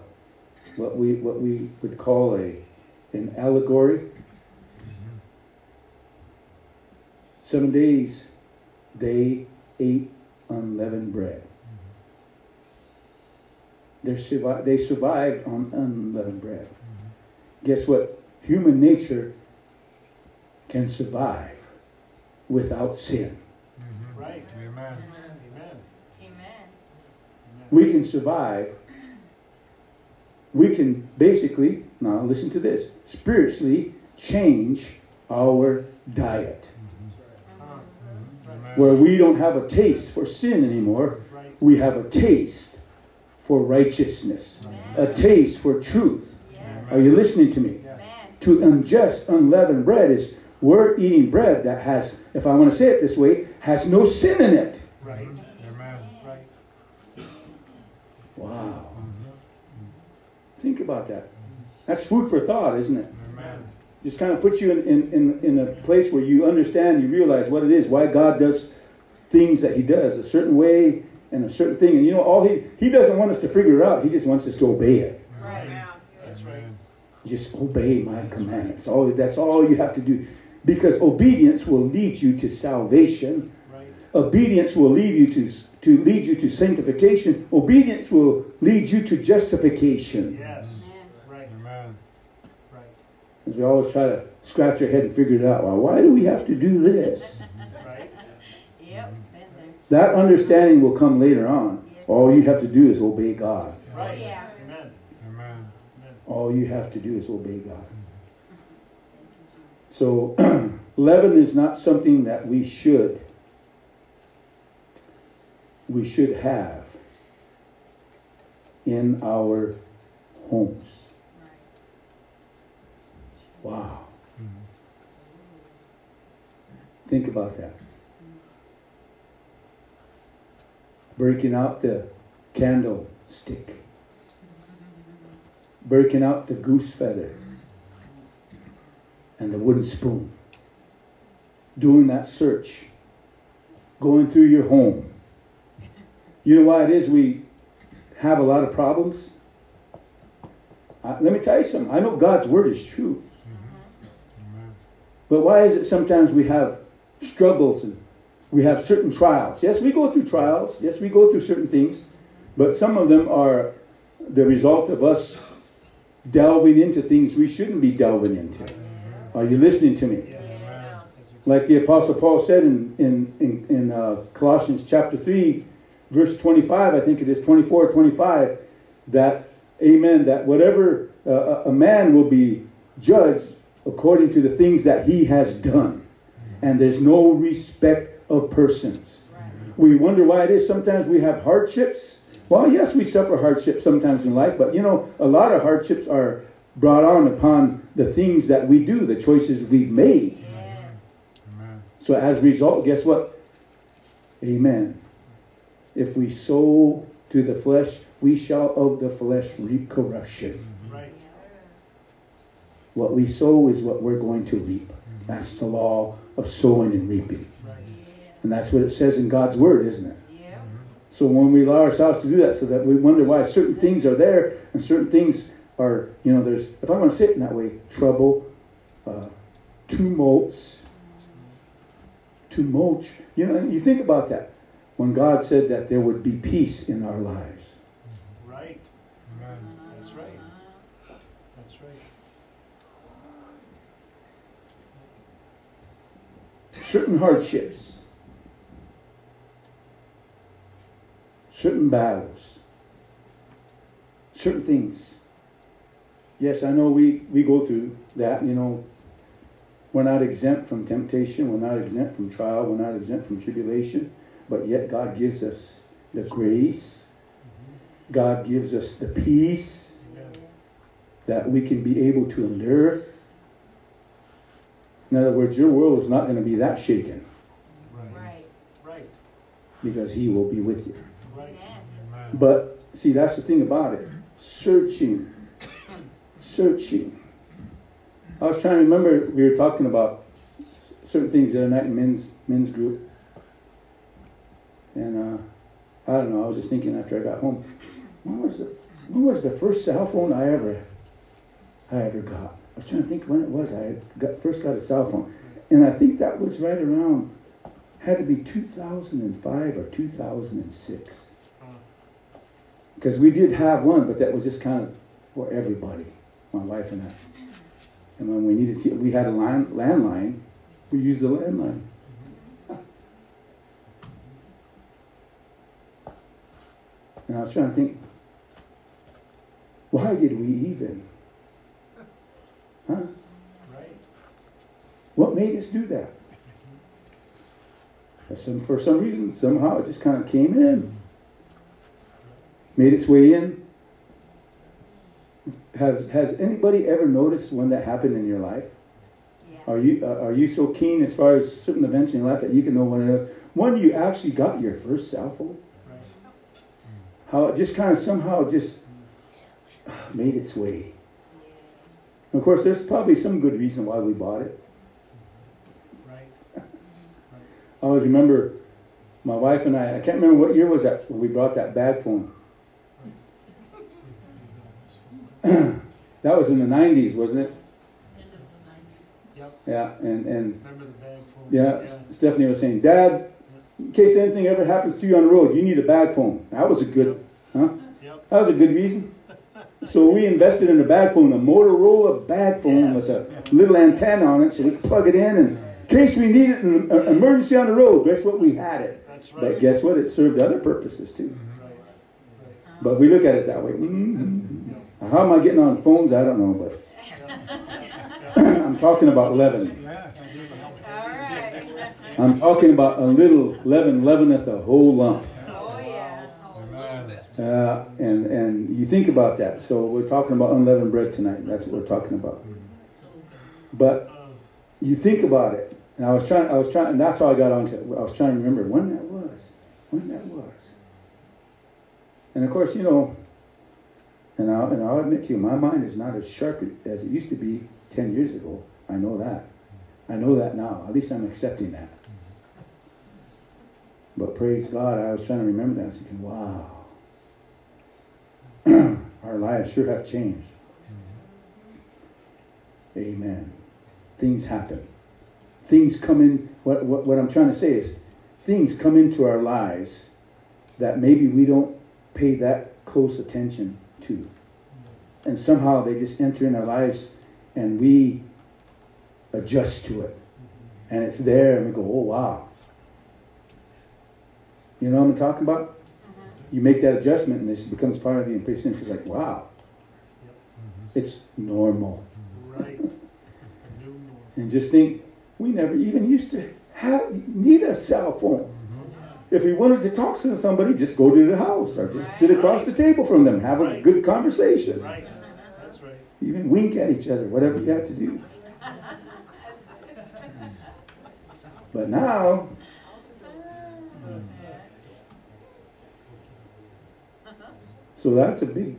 what we what we would call a an allegory? Seven days they ate unleavened bread. They survived, they survived on unleavened bread. Guess what? Human nature can survive without sin. Right. Amen. Amen. Amen. We can survive. We can basically, now listen to this, spiritually change our diet. Mm-hmm. Where we don't have a taste for sin anymore, Right. we have a taste for righteousness, a taste for truth. Yeah. Are you listening to me? Amen. To unjust, unleavened bread is we're eating bread that has, if I want to say it this way, has no sin in it. Right. Amen. Right. Wow. Think about that. That's food for thought, isn't it? Amen. Just kind of puts you in, in, in, in a place where you understand, you realize what it is, why God does things that He does a certain way and a certain thing. And you know, all He He doesn't want us to figure it out. He just wants us to obey it. Right. That's right. Just obey my commandments. All that's all you have to do. Because obedience will lead you to salvation. Right. Obedience will lead you to, to lead you to sanctification. Obedience will lead you to justification. Yes. Amen. Right. Amen. Right. As we always try to scratch our head and figure it out. Well, why do we have to do this? Right. Yep. That understanding will come later on. All you have to do is obey God. Right. yeah. Amen. Amen. All you have to do is obey God. So, leaven is not something that we should we should have in our homes. Wow. Think about that. Breaking out the candlestick, breaking out the goose feather and the wooden spoon, doing that search, going through your home. You know why it is we have a lot of problems? Uh, let me tell you something. I know God's word is true. But why is it sometimes we have struggles and we have certain trials? Yes, we go through trials. Yes, we go through certain things. But some of them are the result of us delving into things we shouldn't be delving into. Are you listening to me? Like the Apostle Paul said in, in, in, in uh, Colossians chapter 3, verse 25, I think it is 24 25, that, amen, that whatever uh, a man will be judged according to the things that he has done. And there's no respect of persons. We wonder why it is sometimes we have hardships. Well, yes, we suffer hardships sometimes in life, but you know, a lot of hardships are brought on upon the things that we do, the choices we've made. Yes. So as a result, guess what? Amen. If we sow to the flesh, we shall of the flesh reap corruption. Mm-hmm. Right. What we sow is what we're going to reap. Mm-hmm. That's the law of sowing and reaping. Right. And that's what it says in God's word, isn't it? Yeah. Mm-hmm. So when we allow ourselves to do that, so that we wonder why certain things are there and certain things are, you know, there's, if I want to say it in that way, trouble, uh, tumults, tumults. You know, you think about that. When God said that there would be peace in our lives. Right. That's right. That's right. certain hardships, certain battles, certain things. Yes, I know we, we go through that, you know. We're not exempt from temptation, we're not exempt from trial, we're not exempt from tribulation, but yet God gives us the grace, God gives us the peace that we can be able to endure. In other words, your world is not going to be that shaken Right. Right. because He will be with you. Right. But see, that's the thing about it. Searching, searching. I was trying to remember we were talking about certain things the other night in men's men's group, and uh, I don't know. I was just thinking after I got home, when was the when was the first cell phone I ever I ever got? I was trying to think when it was I got, first got a cell phone, and I think that was right around had to be 2005 or 2006 because we did have one, but that was just kind of for everybody, my wife and I. And when we needed to, we had a line, landline, we used the landline. And I was trying to think, why did we even? Huh? Right. What made us do that? Some, for some reason, somehow it just kind of came in, made its way in. Has Has anybody ever noticed when that happened in your life? Yeah. Are you uh, are you so keen as far as certain events in your life that you can know when it is? When you actually got your first cell phone? Right. How it just kind of somehow just made its way. Of course, there's probably some good reason why we bought it. Right. I always remember my wife and I, I can't remember what year was that when we brought that bag phone. that was in the 90s, wasn't it? Yep. Yeah, and, and Remember the bag phone? yeah, Stephanie was saying, Dad, in case anything ever happens to you on the road, you need a bag phone. That was a good, huh? Yep. That was a good reason. So we invested in a bag phone, a Motorola bag phone Yes. with a little antenna on it, so we could plug it in, and in case we needed an an emergency on the road, guess what? We had it. That's But guess what? It served other purposes too. Right. Right. But we look at it that way. Mhm. How am I getting on phones? I don't know, but I'm talking about leaven. I'm talking about a little leaven leaveneth a whole lump. Oh, yeah. Uh, and and you think about that. So we're talking about unleavened bread tonight. That's what we're talking about. But you think about it, and I was trying. I was trying, and that's how I got onto it. I was trying to remember when that was, when that was. And of course, you know, and I'll, and I'll admit to you, my mind is not as sharp as it used to be ten years ago. I know that. I know that now. At least I'm accepting that. But praise God, I was trying to remember that. I was thinking, wow, our lives sure have changed. Amen. Things happen. Things come in. What, what, what I'm trying to say is, things come into our lives that maybe we don't pay that close attention to. And somehow they just enter in our lives and we adjust to it. And it's there and we go, oh, wow. You know what I'm talking about? Uh-huh. You make that adjustment and this becomes part of the impression. It's like, wow. It's normal. Right. A new norm. And just think, we never even used to have need a cell phone. If we wanted to talk to somebody, just go to the house or just sit across the table from them, have a good conversation. Right. That's right. Even wink at each other, whatever you had to do. But now, so that's a big,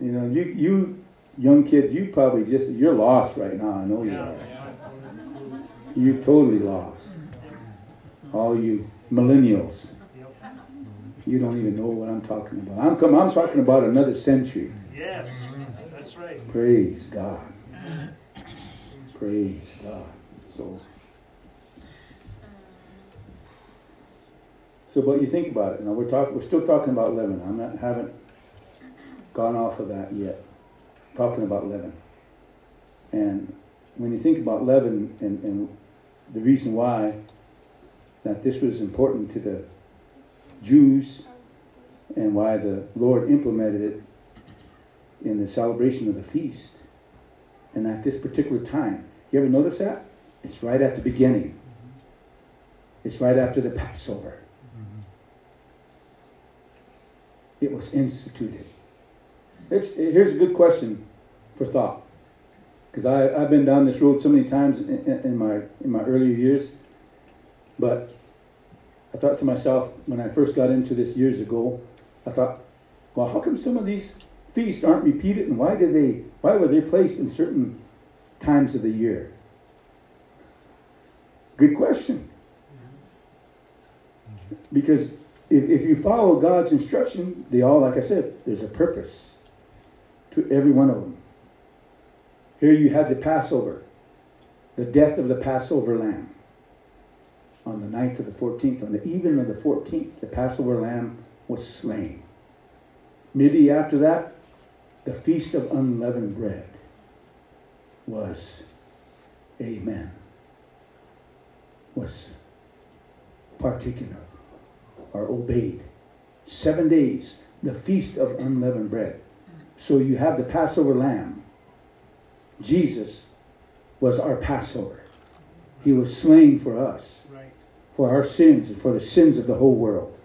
you know, you you young kids, you probably just you're lost right now. I know you are. You're totally lost. All you millennials, you don't even know what I'm talking about. I'm come, I'm talking about another century. Yes. That's right. Praise God. Praise God. So, so, but you think about it. Now we're talking. We're still talking about leaven. I'm not haven't gone off of that yet. Talking about leaven. And when you think about leaven and, and the reason why that this was important to the Jews and why the Lord implemented it in the celebration of the feast. And at this particular time, you ever notice that? It's right at the beginning. It's right after the Passover. Mm-hmm. It was instituted. It's, here's a good question for thought. Because I've been down this road so many times in, in, in my, in my earlier years. But I thought to myself, when I first got into this years ago, I thought, well, how come some of these feasts aren't repeated and why did they why were they placed in certain times of the year? Good question. Because if, if you follow god's instruction they all like i said there's a purpose to every one of them. Here you have the passover the death of the passover lamb on the night of the 14th on the evening of the 14th the passover lamb was slain Immediately after that, the Feast of Unleavened Bread was, amen, was partaken of or obeyed. Seven days, the Feast of Unleavened Bread. So you have the Passover lamb. Jesus was our Passover. He was slain for us. For our sins, and for the sins of the whole world.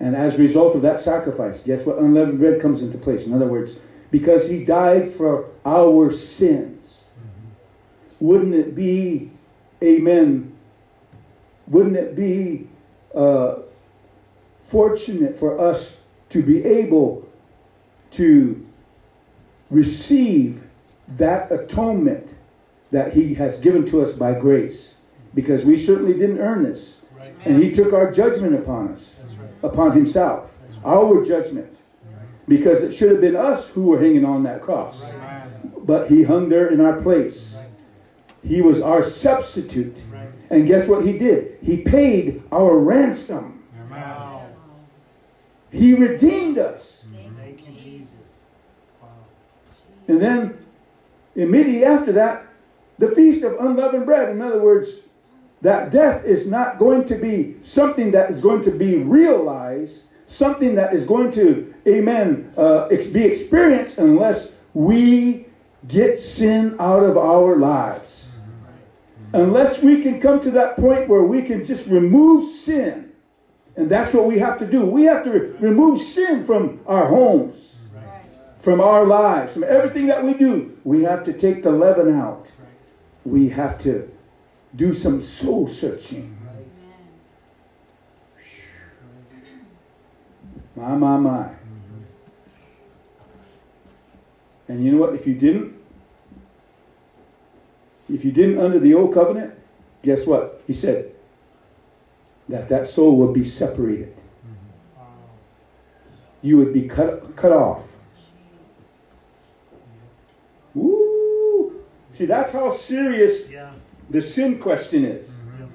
And as a result of that sacrifice, guess what? Unleavened bread comes into place. In other words, because he died for our sins, wouldn't it be, amen, wouldn't it be uh, fortunate for us to be able to receive that atonement that he has given to us by grace? Because we certainly didn't earn this. Right. And he took our judgment upon us That's right. upon himself, our judgment, because it should have been us who were hanging on that cross. But he hung there in our place. He was our substitute. Right. And guess what he did? He paid our ransom. Wow. He redeemed us. Thank you, Jesus. Wow. And then immediately after that, the feast of unleavened bread. In other words, that death is not going to be something that is going to be realized, something that is going to, amen, uh, be experienced unless we get sin out of our lives. Unless we can come to that point where we can just remove sin And that's what we have to do. We have to re- remove sin from our homes, from our lives, from everything that we do. We have to take the leaven out. We have to do some soul searching. Amen. My, my, my. Mm-hmm. And you know what? If you didn't, if you didn't under the old covenant, guess what? He said that that soul would be separated. Wow. You would be cut, cut off. Woo! See, that's how serious Yeah. The sin question is. Yeah.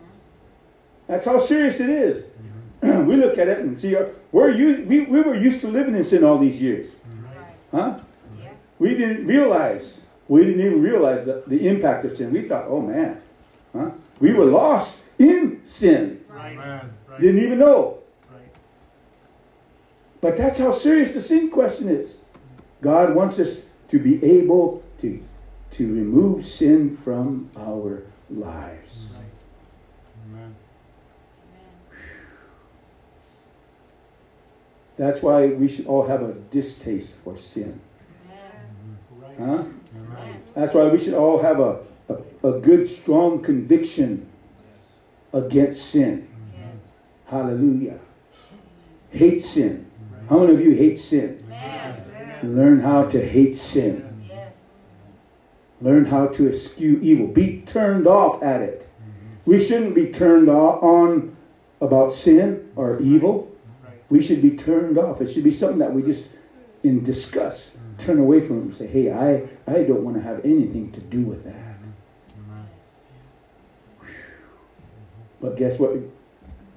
That's how serious it is. we look at it and see, we're u- we, we were used to living in sin all these years. Right. Huh? Yeah. We didn't realize, we didn't even realize the, the impact of sin. We thought, oh man, huh? We were lost in sin. Right. Right. Didn't even know. Right. But that's how serious the sin question is. God wants us to be able to, to remove sin from our lives. Amen. That's why we should all have a distaste for sin. Amen. Huh? Amen. That's why we should all have a, a, a good, strong conviction against sin. Yes. Hallelujah. Hate sin. How many of you hate sin? Amen. Learn how to hate sin. Learn how to eschew evil. Be turned off at it. We shouldn't be turned on about sin or evil. We should be turned off. It should be something that we just, in disgust, mm-hmm. turn away from and say, hey, I, I don't want to have anything to do with that. Mm-hmm. Amen. But guess what?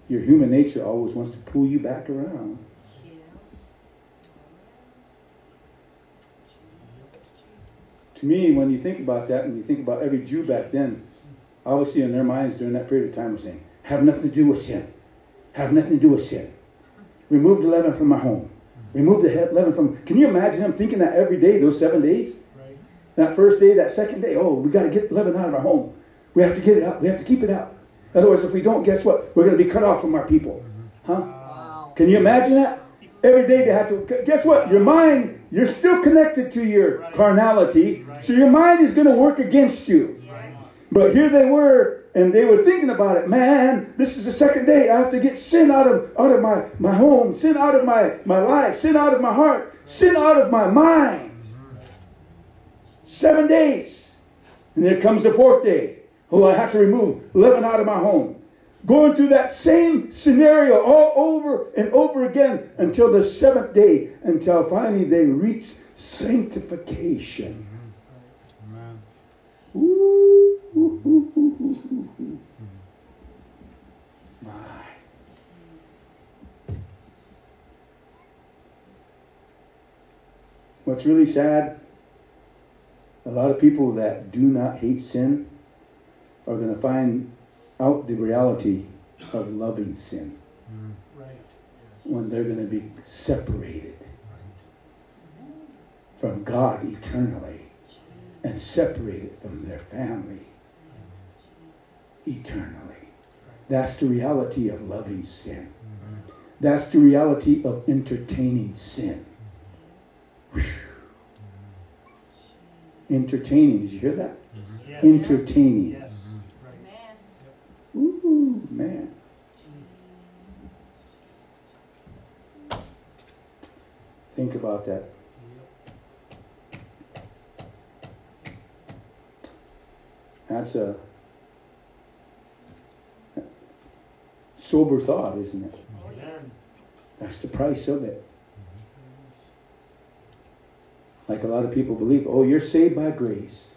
Your human nature always wants to pull you back around. To me, when you think about that, and you think about every Jew back then, obviously in their minds during that period of time was saying, have nothing to do with sin. Have nothing to do with sin. Remove the leaven from my home. Remove the leaven from. Can you imagine them thinking that every day, those seven days? Right. That first day, that second day, oh, we got to get leaven out of our home. We have to get it out. We have to keep it out. Otherwise, if we don't, guess what? We're going to be cut off from our people. Huh? Wow. Can you imagine that? Every day they have to. Guess what? Your mind, you're still connected to your Right. carnality, Right. so your mind is going to work against you. Yeah. But here they were, and they were thinking about it. Man, this is the second day. I have to get sin out of out of my my home, sin out of my my life, sin out of my heart, sin out of my mind. Seven days, and there comes the fourth day. Oh, I have to remove leaven out of my home. Going through that same scenario all over and over again until the seventh day, until finally they reach sanctification. What's really sad, a lot of people that do not hate sin are going to find out the reality of loving sin mm. Right. when they're going to be separated from God eternally and separated from their family mm. eternally. That's the reality of loving sin. Mm-hmm. That's the reality of entertaining sin. Whew. Mm. Entertaining, did you hear that? Mm-hmm. Yes. Entertaining. Yes. Amen. Man. Think about that. That's a sober thought, isn't it? That's the price of it. Like a lot of people believe, oh, you're saved by grace.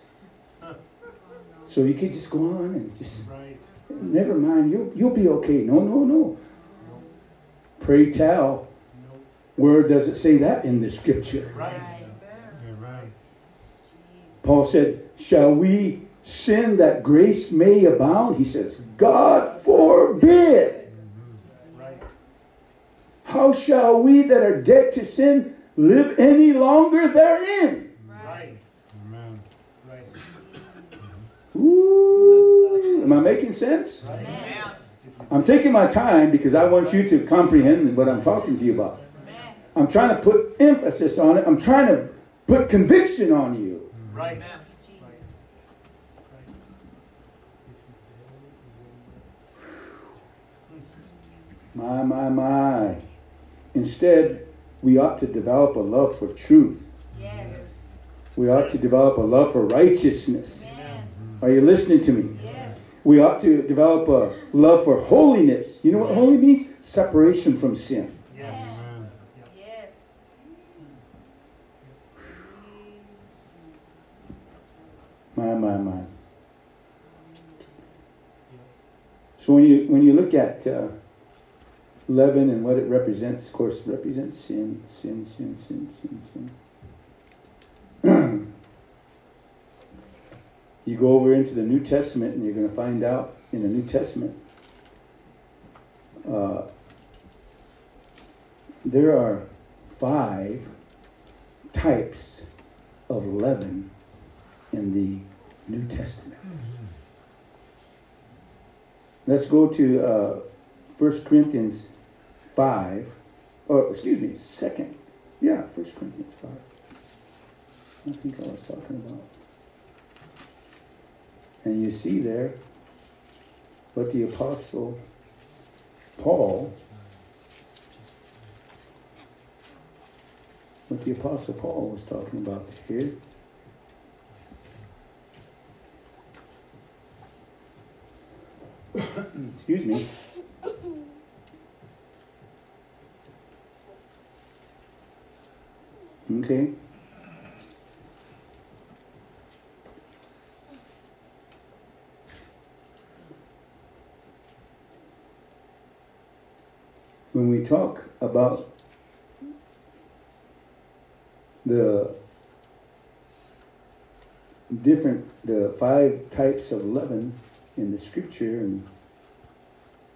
So you can just go on and just Right. Never mind, you'll, you'll be okay. No, no, no. Pray tell. Where does it say that in the scripture? Right. Amen. Paul said, Shall we sin that grace may abound? He says, God forbid. Right. How shall we that are dead to sin live any longer therein? Right. Am I making sense? Amen. I'm taking my time because I want you to comprehend what I'm talking to you about. I'm trying to put emphasis on it. I'm trying to put conviction on you. Right. Thank you, My, my, my. Instead, we ought to develop a love for truth. Yes. We ought to develop a love for righteousness. Amen. Are you listening to me? Yes. We ought to develop a love for holiness. You know what holy means? Separation from sin. Yes. Yes. My, my, my. So when you when you look at uh, leaven and what it represents, of course, it represents sin, sin, sin, sin, sin, sin. you go over into the New Testament, and you're going to find out in the New Testament uh, there are five types of leaven in the New Testament. Let's go to uh, 1 Corinthians 5, or excuse me, 2nd. Yeah, 1 Corinthians 5. I think I was talking about. And you see there what the Apostle Paul, what the Apostle Paul was talking about here. Excuse me. Okay. When we talk about the different, the five types of leaven in the scripture and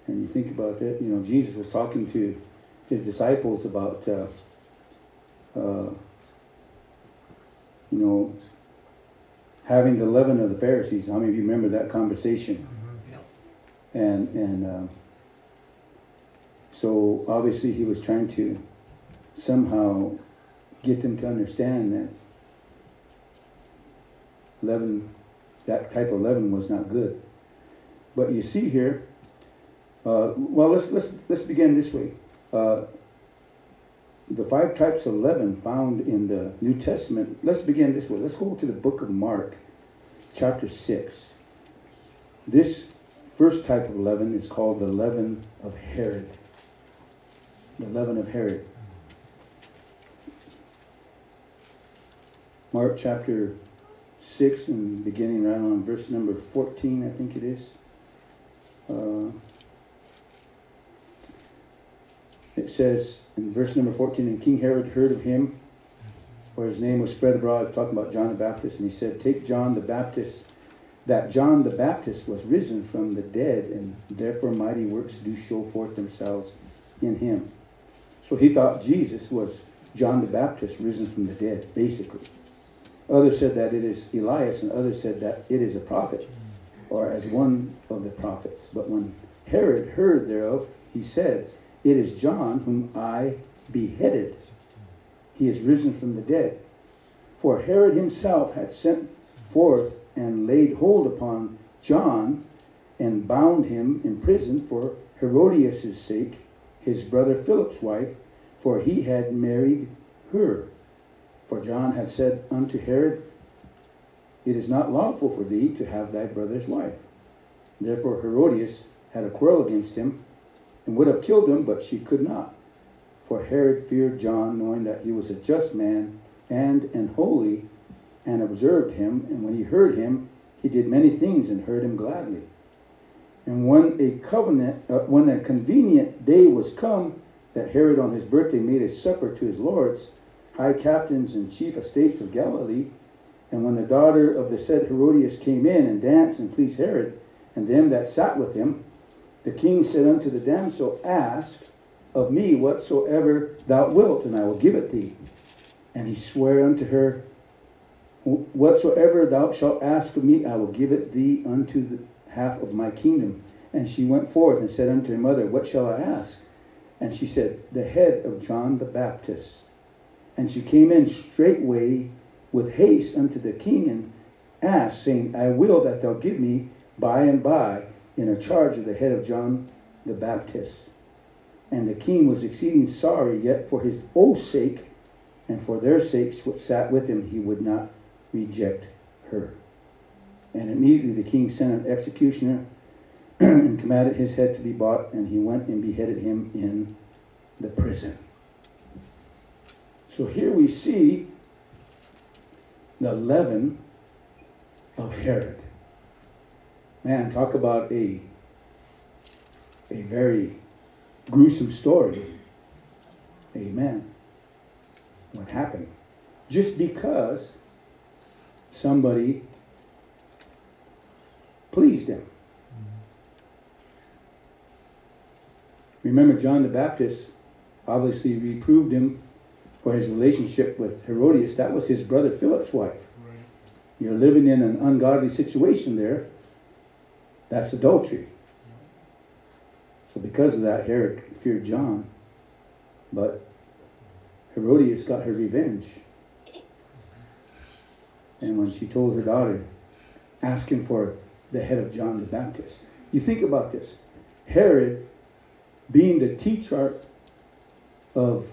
and you think about that, you know, Jesus was talking to his disciples about, uh, uh, you know, having the leaven of the Pharisees. How many of you remember that conversation? And and uh, so obviously he was trying to somehow get them to understand that leaven, that type of leaven was not good. But you see here, uh, well, let's let's let's begin this way. Uh, the five types of leaven found in the New Testament. Let's begin this way. Let's go to the book of Mark, chapter six. This first type of leaven is called the leaven of Herod. The leaven of Herod. Mark chapter six and beginning right on verse number fourteen, I think it is. Uh, it says in verse number 14, and King Herod heard of him, for his name was spread abroad, talking about John the Baptist, and he said, Take John the Baptist, that John the Baptist was risen from the dead, and therefore mighty works do show forth themselves in him. So he thought Jesus was John the Baptist risen from the dead, basically. Others said that it is Elias, and others said that it is a prophet, or as one of the prophets. But when Herod heard thereof, he said, It is John whom I beheaded. He is risen from the dead. For Herod himself had sent forth and laid hold upon John and bound him in prison for Herodias' sake, his brother Philip's wife, for he had married her. For John had said unto Herod, It is not lawful for thee to have thy brother's wife. Therefore Herodias had a quarrel against him, and would have killed him, but she could not. For Herod feared John, knowing that he was a just man and an holy, and observed him. And when he heard him, he did many things and heard him gladly. And when a covenant, uh, when a convenient day was come, that Herod on his birthday made a supper to his lords, high captains and chief estates of Galilee. And when the daughter of the said Herodias came in and danced and pleased Herod and them that sat with him, the king said unto the damsel, Ask of me whatsoever thou wilt, and I will give it thee. And he sware unto her, Whatsoever thou shalt ask of me, I will give it thee unto the half of my kingdom. And she went forth and said unto her mother, What shall I ask? And she said, The head of John the Baptist. And she came in straightway with haste unto the king and asked, saying, I will that thou give me by and by in a charge of the head of John the Baptist. And the king was exceeding sorry, yet for his oath's sake and for their sakes which sat with him, he would not reject her. And immediately the king sent an executioner and commanded his head to be bought, and he went and beheaded him in the prison. So here we see the leaven of Herod. Man, talk about a, a very gruesome story. Amen. What happened? Just because somebody pleased him. Remember, John the Baptist obviously reproved him for his relationship with Herodias. That was his brother Philip's wife. Right. You're living in an ungodly situation there. That's adultery. So, because of that, Herod feared John. But Herodias got her revenge. And when she told her daughter, asking for the head of John the Baptist. You think about this. Herod, being the tetrarch of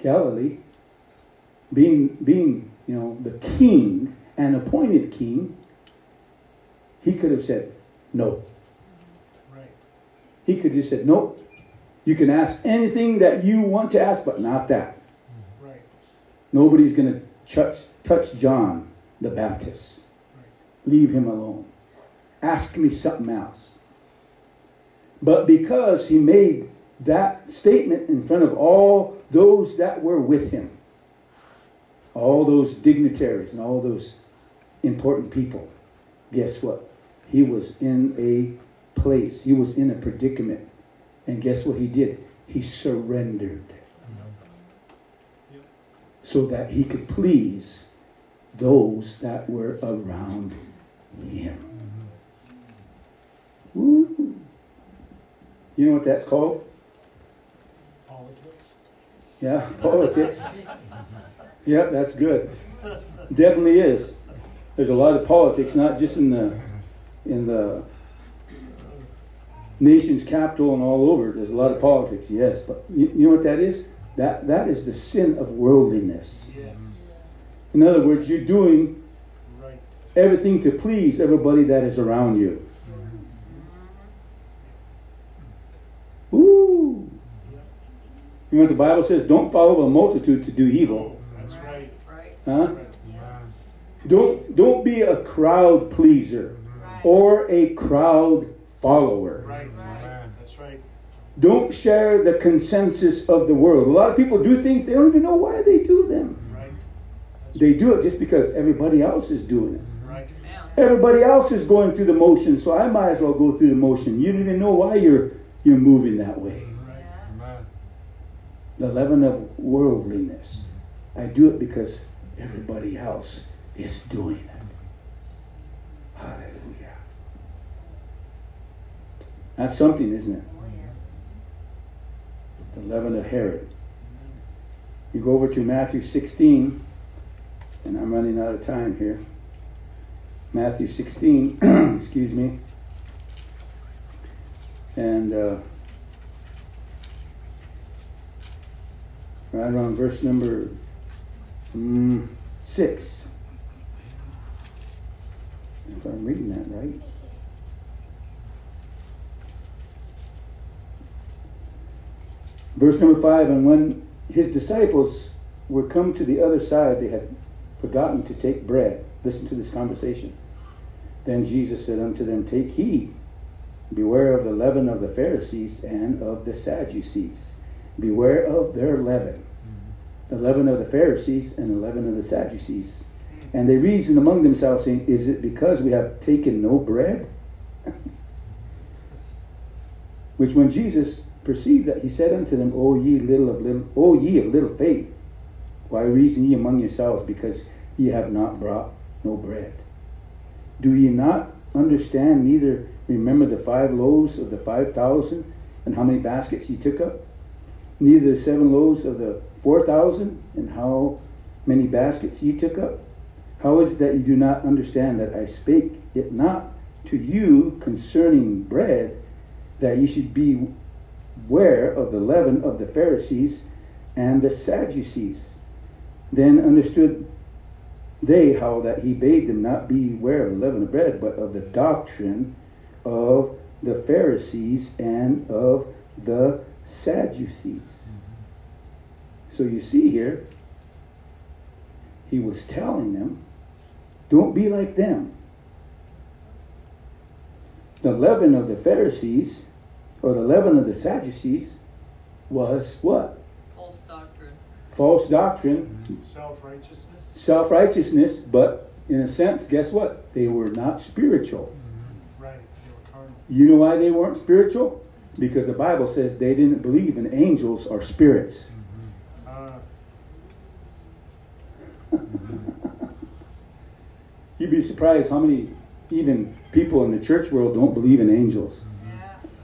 Galilee, being, being you know, the king, an appointed king, he could have said, no. Right. He could have said, nope. You can ask anything that you want to ask, but not that. Right. Nobody's going to touch, touch John the Baptist. Leave him alone. Ask me something else. But because he made that statement in front of all those that were with him, all those dignitaries and all those important people, guess what? He was in a place, he was in a predicament. And guess what he did? He surrendered so that he could please those that were around him. Woo. You know what that's called? Politics. Yeah, politics. Yep, that's good. Definitely is. There's a lot of politics, not just in the in the nation's capital and all over. There's a lot of politics, yes, but you, you know what that is? That that is the sin of worldliness. Yes. In other words, you're doing Right. everything to please everybody that is around you. Ooh. You know what the Bible says? Don't follow a multitude to do evil. That's right. Right. Huh? Right. Don't don't be a crowd pleaser Right. or a crowd follower. Right. Right. That's right. Don't share the consensus of the world. A lot of people do things they don't even know why they do them. Right. They do it just because everybody else is doing it. Right. Everybody else is going through the motion, so I might as well go through the motion. You don't even know why you're you're moving that way. The leaven of worldliness. I do it because everybody else is doing it. Hallelujah. That's something, isn't it? Oh. The leaven of Herod. You go over to Matthew 16, and I'm running out of time here. Matthew 16, excuse me. And uh, right around verse number mm, 6. If I'm reading that right. Verse number 5 And when his disciples were come to the other side, they had forgotten to take bread. Listen to this conversation. Then Jesus said unto them, Take heed, beware of the leaven of the Pharisees and of the Sadducees. Beware of their leaven. The leaven of the Pharisees and the leaven of the Sadducees. And they reasoned among themselves, saying, Is it because we have taken no bread? Which when Jesus perceived that, he said unto them, O ye little of little, O ye of little faith, why reason ye among yourselves, because ye have not brought no bread? Do ye not understand, neither remember the five loaves of the five thousand and how many baskets ye took up? Neither the seven loaves of the four thousand and how many baskets ye took up? How is it that you do not understand that I spake it not to you concerning bread, that ye should be aware of the leaven of the Pharisees and the Sadducees? Then understood they how that he bade them not be aware of the leaven of bread, but of the doctrine of the Pharisees and of the Sadducees. So you see here, he was telling them, don't be like them. The leaven of the Pharisees, or the leaven of the Sadducees, was what? False doctrine. False doctrine, Self-righteousness. self righteousness, but in a sense, guess what? They were not spiritual. Right, they were carnal. You know why they weren't spiritual? Because the Bible says they didn't believe in angels or spirits. You'd be surprised how many even people in the church world don't believe in angels.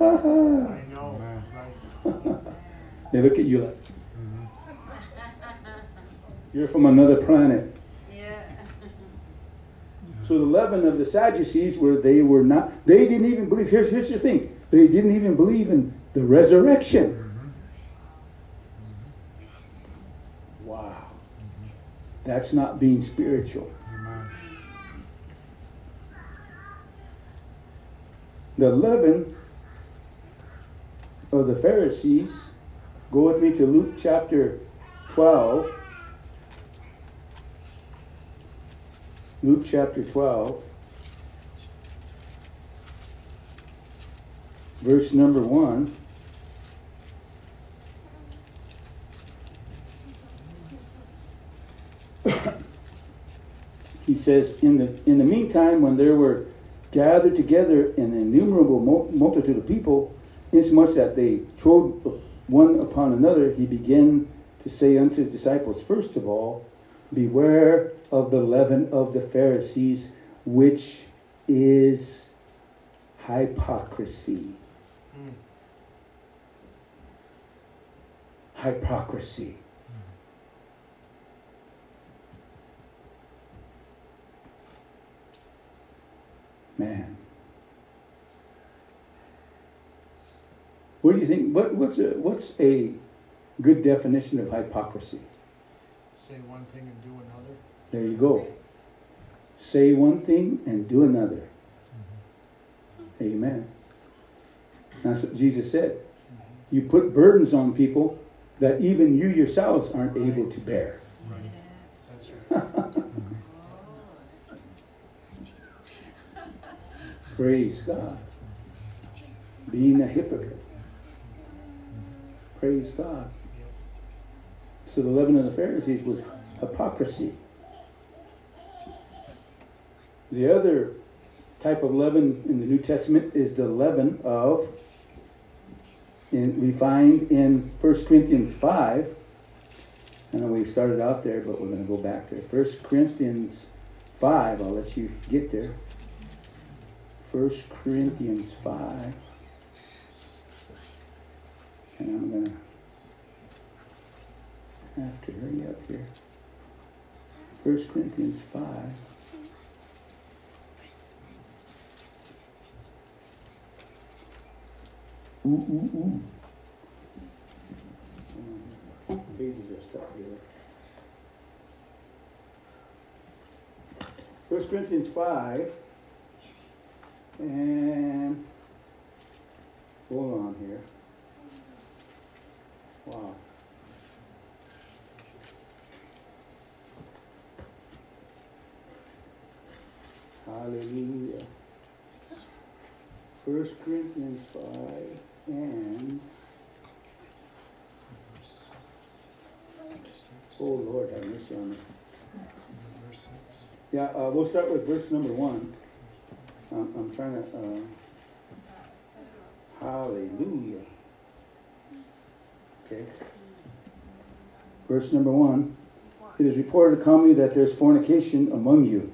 I know. They look at you like you're from another planet. Yeah. So the leaven of the Sadducees were they were not they didn't even believe here's here's the thing. They didn't even believe in the resurrection. Wow. That's not being spiritual. The leaven of the Pharisees, go with me to Luke chapter 12. Luke chapter 12, verse number 1. he says, in the, in the meantime, when there were gathered together an innumerable mul- multitude of people, insomuch that they trod one upon another, he began to say unto his disciples, First of all, beware of the leaven of the Pharisees, which is hypocrisy. Hypocrisy. Man. What do you think? What, what's, a, what's a good definition of hypocrisy? Say one thing and do another. There you go. Say one thing and do another. Mm-hmm. Amen. That's what Jesus said. Mm-hmm. You put burdens on people that even you yourselves aren't able to bear. Right. Praise God. Being a hypocrite. Praise God. So the leaven of the Pharisees was hypocrisy. The other type of leaven in the New Testament is the leaven of, in, we find in 1 Corinthians 5. I know we started out there, but we're going to go back there. 1 Corinthians 5, I'll let you get there. 1 Corinthians 5. And I'm going to have to hurry up here. 1 Corinthians 5. Ooh, ooh, Pages are stuck here. 1 Corinthians 5. And hold on here. Wow. Hallelujah. First Corinthians five and oh Lord, have mercy on me. Yeah, uh, we'll start with verse number one. I'm, trying to, uh, hallelujah. Okay. Verse number one. It is reported commonly that there's fornication among you.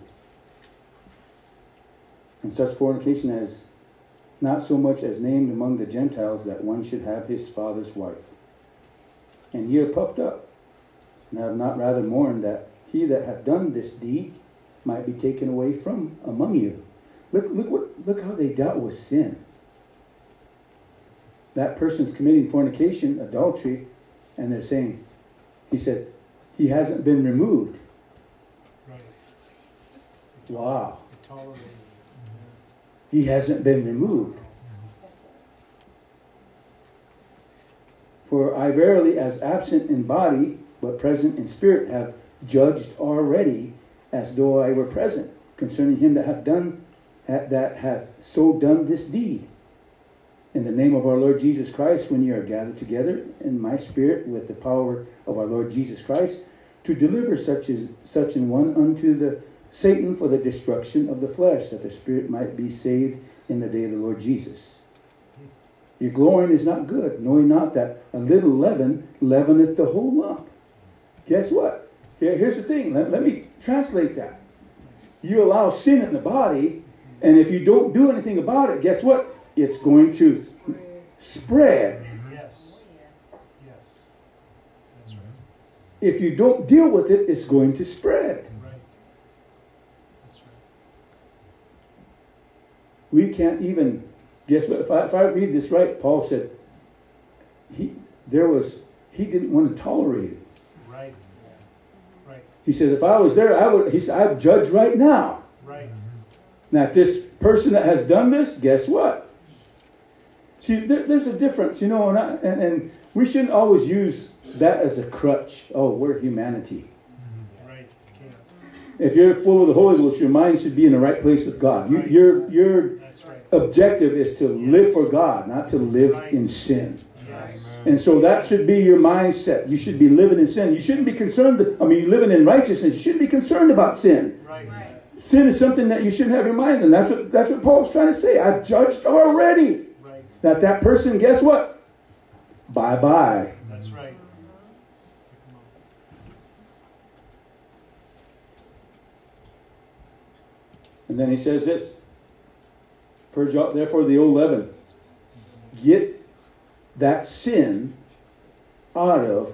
And such fornication as not so much as named among the Gentiles that one should have his father's wife. And ye are puffed up, and have not rather mourned that he that hath done this deed might be taken away from among you. Look, look what look how they dealt with sin. That person's committing fornication, adultery, and they're saying, he said, he hasn't been removed. Right. Wow. He hasn't been removed. For I verily, as absent in body, but present in spirit, have judged already, as though I were present, concerning him that hath done that hath so done this deed. In the name of our Lord Jesus Christ, when ye are gathered together in my spirit with the power of our Lord Jesus Christ, to deliver such as such an one unto the Satan for the destruction of the flesh, that the spirit might be saved in the day of the Lord Jesus. Your glorying is not good, knowing not that a little leaven leaveneth the whole lump. Guess what? Here, here's the thing. Let, let me translate that. You allow sin in the body, and if you don't do anything about it, guess what? It's going to spread. Yes. Yes. That's right. If you don't deal with it, it's going to spread. Right. That's right. We can't even guess what if I, if I read this right, Paul said he there was he didn't want to tolerate it. Right. Right. He said if I was there, I would he said I've judged right now. Right. Now this person that has done this, guess what? See, there, there's a difference, you know, and, I, and and we shouldn't always use that as a crutch. Oh, we're humanity. Mm-hmm. Right. If you're full of the Holy Ghost, your mind should be in the right place with God. You, your your That's right. Objective is to live for God, not to live in sin. And so that should be your mindset. You should be living in sin. You shouldn't be concerned. I mean, living in righteousness. You shouldn't be concerned about sin. Right. Sin is something that you shouldn't have your mind in. That's what that's what Paul's trying to say. I've judged already Right. that that person. Guess what? Bye bye. That's right. And then he says this: Purge out therefore the old leaven. Get that sin out of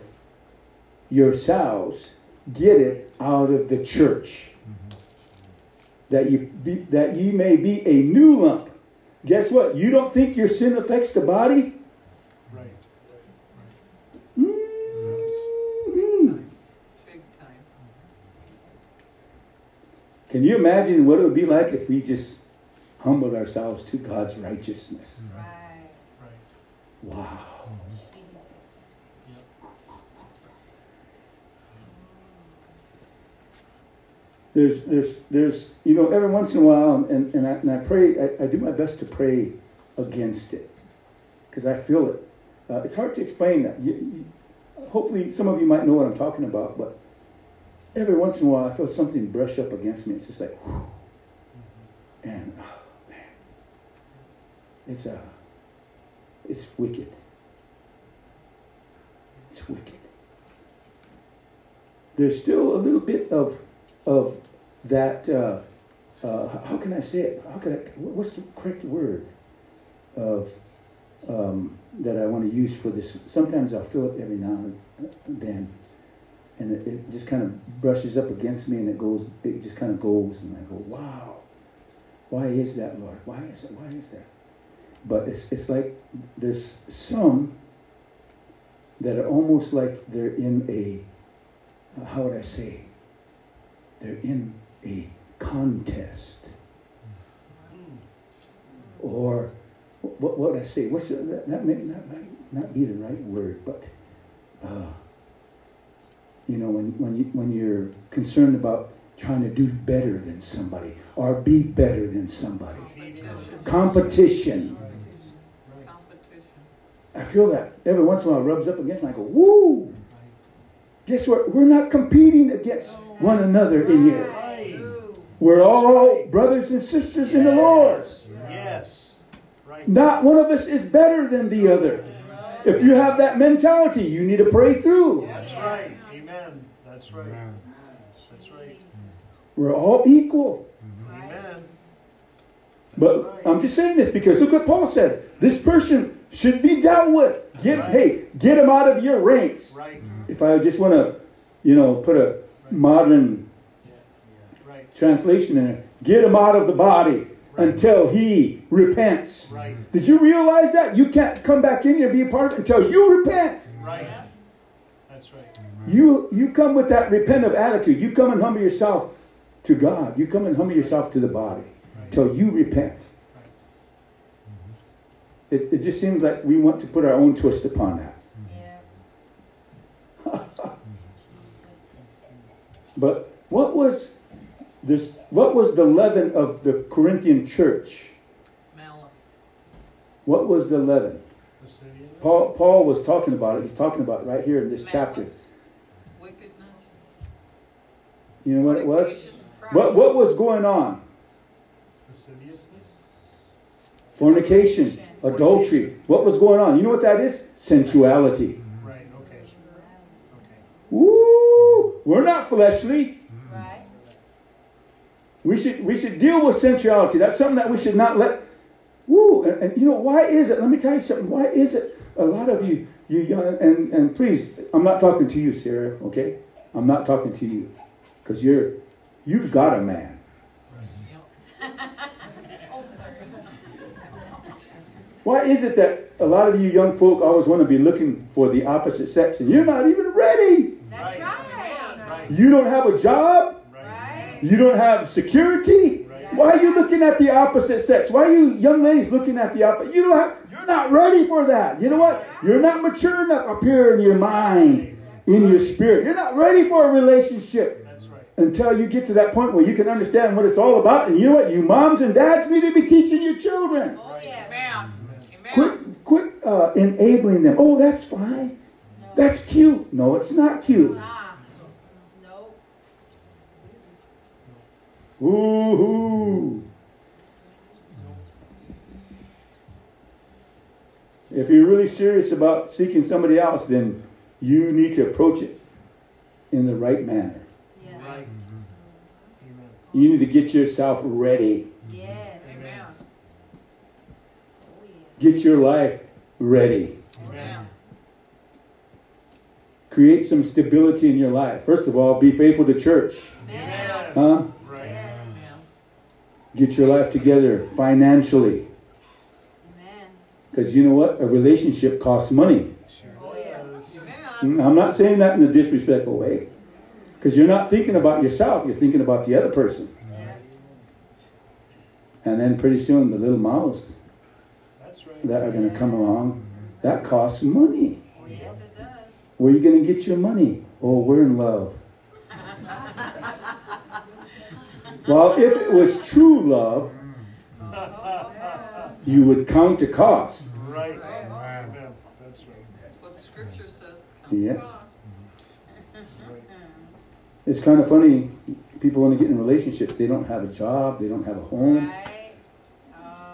yourselves. Get it out of the church. That you be, that ye may be a new lump. Guess what? You don't think your sin affects the body? Right. Mhm. Big time. Can you imagine what it would be like if we just humbled ourselves to God's righteousness? Right. Right. Wow. Jesus. There's, there's, there's, you know, every once in a while, and, and, I, and I pray, I, I do my best to pray against it because I feel it. Uh, it's hard to explain that. You, you, hopefully, some of you might know what I'm talking about, but every once in a while, I feel something brush up against me. It's just like, whew. Mm-hmm. and oh, man, it's uh, it's wicked. It's wicked. There's still a little bit of of that. Uh, uh, how can I say it? How can I? What's the correct word? Of um, that I want to use for this. Sometimes I'll feel it every now and then, and it, it just kind of brushes up against me, and it goes. It just kind of goes, and I go, "Wow, why is that, Lord? Why is it? Why is that?" But it's it's like there's some that are almost like they're in a how would I say? They're in a contest, or what, what would I say? What's the, that, that may not, might not be the right word, but uh, you know, when when you when you're concerned about trying to do better than somebody or be better than somebody. Competition. I feel that every once in a while it rubs up against me. I go, woo! Guess what? We're not competing against one another in here. We're all brothers and sisters in the Lord. Yes. Right. Not one of us is better than the other. If you have that mentality, you need to pray through. That's right. Amen. That's right. That's right. We're all equal. Amen. But I'm just saying this because look what Paul said. This person should be dealt with. Get hey, get him out of your ranks. Right, If I just want to, you know, put a modern right, translation in it, get him out of the body until he repents. right, Did you realize that? You can't come back in here and be a part of it until you repent. right. That's right. You you come with that repentant attitude. You come and humble yourself to God. You come and humble yourself to the body until you repent. It, it just seems like we want to put our own twist upon that. Yeah. But what was this? What was the leaven of the Corinthian church? Malice. What was the leaven? Lascivious. Paul Paul was talking about it. He's talking about it right here in this chapter. Wickedness. You know what it was? What what was going on? Lasciviousness. Fornication, adultery. What was going on? You know what that is? Sensuality. Right, okay. Okay. Woo! We're not fleshly. Right. We should we should deal with sensuality. That's something that we should not let. Woo! And, and you know why is it? Let me tell you something. Why is it? A lot of you, you young, and and please, I'm not talking to you, Sarah. Okay, I'm not talking to you, because you're, you've got a man. Oh, sorry. Why is it that a lot of you young folk always want to be looking for the opposite sex, and you're not even ready? That's Right. right. Right, You don't have a job. right. Right. You don't have security. Right. Why are you looking at the opposite sex? Why are you young ladies looking at the opposite? You don't have. You're not ready for that. You know what? You're not mature enough up here in your mind, in your spirit. You're not ready for a relationship until you get to that point where you can understand what it's all about. And you know what? You moms and dads need to be teaching your children. Oh, yes. Amen. Quit, quit uh, enabling them. Oh, that's fine. That's cute. No, it's not cute. Nah. Nope. Woo-hoo. If you're really serious about seeking somebody else, then you need to approach it in the right manner. Yes. Right. Amen. You need to get yourself ready. Yes. Amen. Oh, yeah. Get your life ready. Amen. Create some stability in your life. First of all, be faithful to church. Amen. Huh? Right. Get your life together financially. Because you know what? A relationship costs money. Sure Oh, yeah. does. Amen. Mm, I'm not saying that in a disrespectful way. Because you're not thinking about yourself, you're thinking about the other person. Yeah. And then pretty soon the little mouse. That are going to come along, that costs money. Oh, yes, it does. Where are you going to get your money? Oh, we're in love. well, if it was true love, you would count the cost. Right. Amen. Amen. That's right. That's what the scripture says. Count Yeah. cost. It's kind of funny. People want to get in relationships. They don't have a job. They don't have a home. Right.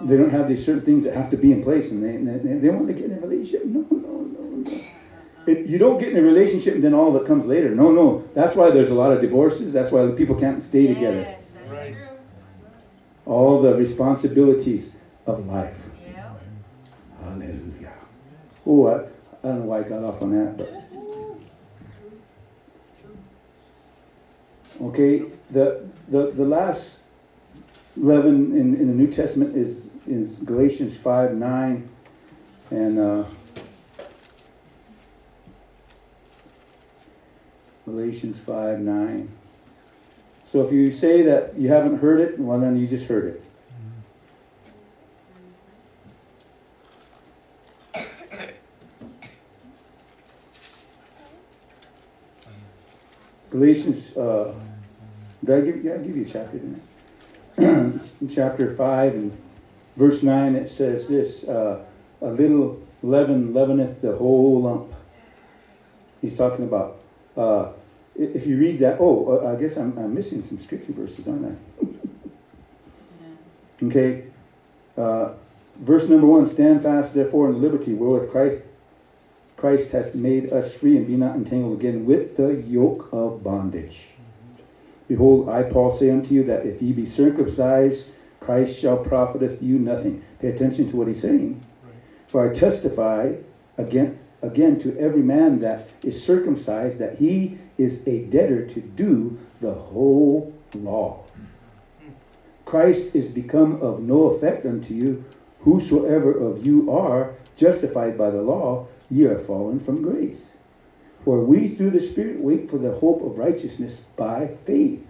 They don't have these certain things that have to be in place, and they, they, they want to get in a relationship. No, no, no, no. It, you don't get in a relationship and then all that comes later. No, no. That's why there's a lot of divorces. That's why people can't stay together. Yes, that's Right. true. All the responsibilities of life. Yeah. Hallelujah. Oh, I, I don't know why I got off on that, but. Okay, the, the, the last leaven in, in the New Testament is, is Galatians 5 9. And uh, Galatians 5 9. So if you say that you haven't heard it, well, then you just heard it. Galatians, uh, did I give, yeah, I give you a chapter, didn't I? In chapter 5 and verse 9, it says this uh, A little leaven leaveneth the whole lump. He's talking about, uh, if you read that, oh, uh, I guess I'm, I'm missing some scripture verses, aren't I? Okay. Uh, verse number one Stand fast, therefore, in liberty wherewith Christ Christ has made us free, and be not entangled again with the yoke of bondage. Behold, I, Paul, say unto you that if ye be circumcised Christ shall profiteth you nothing. Pay attention to what he's saying. Right. For I testify again, again to every man that is circumcised that he is a debtor to do the whole law. Christ is become of no effect unto you. Whosoever of you are justified by the law, ye are fallen from grace. For we through the Spirit wait for the hope of righteousness by faith.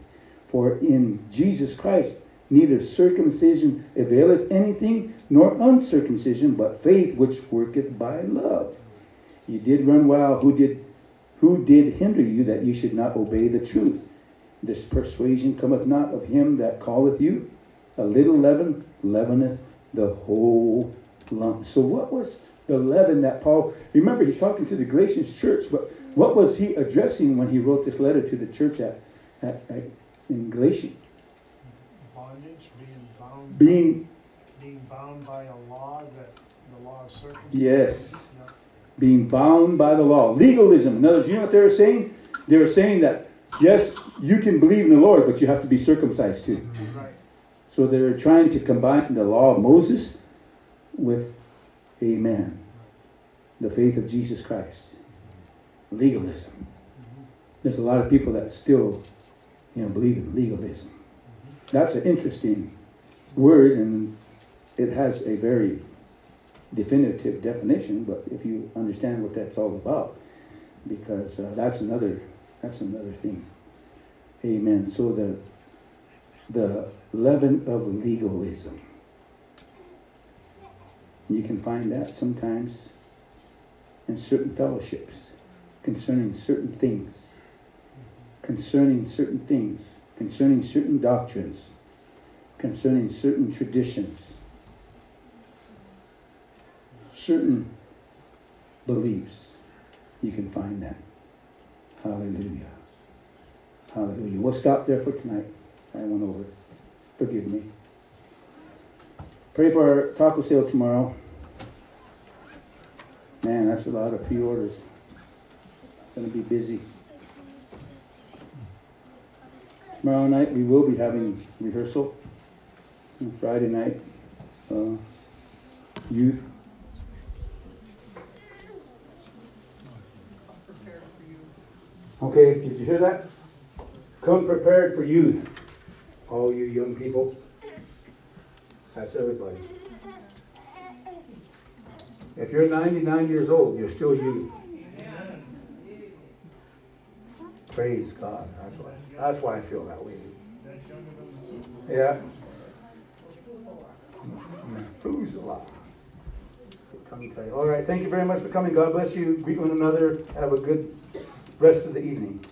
For in Jesus Christ neither circumcision availeth anything, nor uncircumcision, but faith which worketh by love. You did run wild. Who did who did hinder you that you should not obey the truth? This persuasion cometh not of him that calleth you. A little leaven leaveneth the whole lump. So what was the leaven that Paul remember he's talking to the Galatians church, but what was he addressing when he wrote this letter to the church at, at, at in Galatia? Being bound. Being bound by a law that, the law of circumcision. Yes. Yeah. being bound by the law. Legalism. In other words, you know what they were saying? They were saying that yes, you can believe in the Lord, but you have to be circumcised too. Right. So they're trying to combine the law of Moses with Amen, the faith of Jesus Christ. Legalism. Mm-hmm. There's a lot of people that still, you know, believe in legalism. Mm-hmm. That's an interesting word, and it has a very definitive definition. But if you understand what that's all about, because uh, that's another that's another thing. Amen. So the the leaven of legalism. You can find that sometimes in certain fellowships concerning certain things, concerning certain things, concerning certain doctrines, concerning certain traditions, certain beliefs. You can find that. Hallelujah. Hallelujah. We'll stop there for tonight. I went over. Forgive me. Pray for our taco sale tomorrow. Man, that's a lot of pre-orders. Gonna be busy. Tomorrow night we will be having rehearsal. And Friday night, uh, youth. Okay, did you hear that? Come prepared for youth. All you young people. That's everybody. If you're 99 years old, you're still youth. Praise God. That's why, that's why I feel that way. Yeah. Methuselah. Tongue tie. All right. Thank you very much for coming. God bless you. Greet one another. Have a good rest of the evening.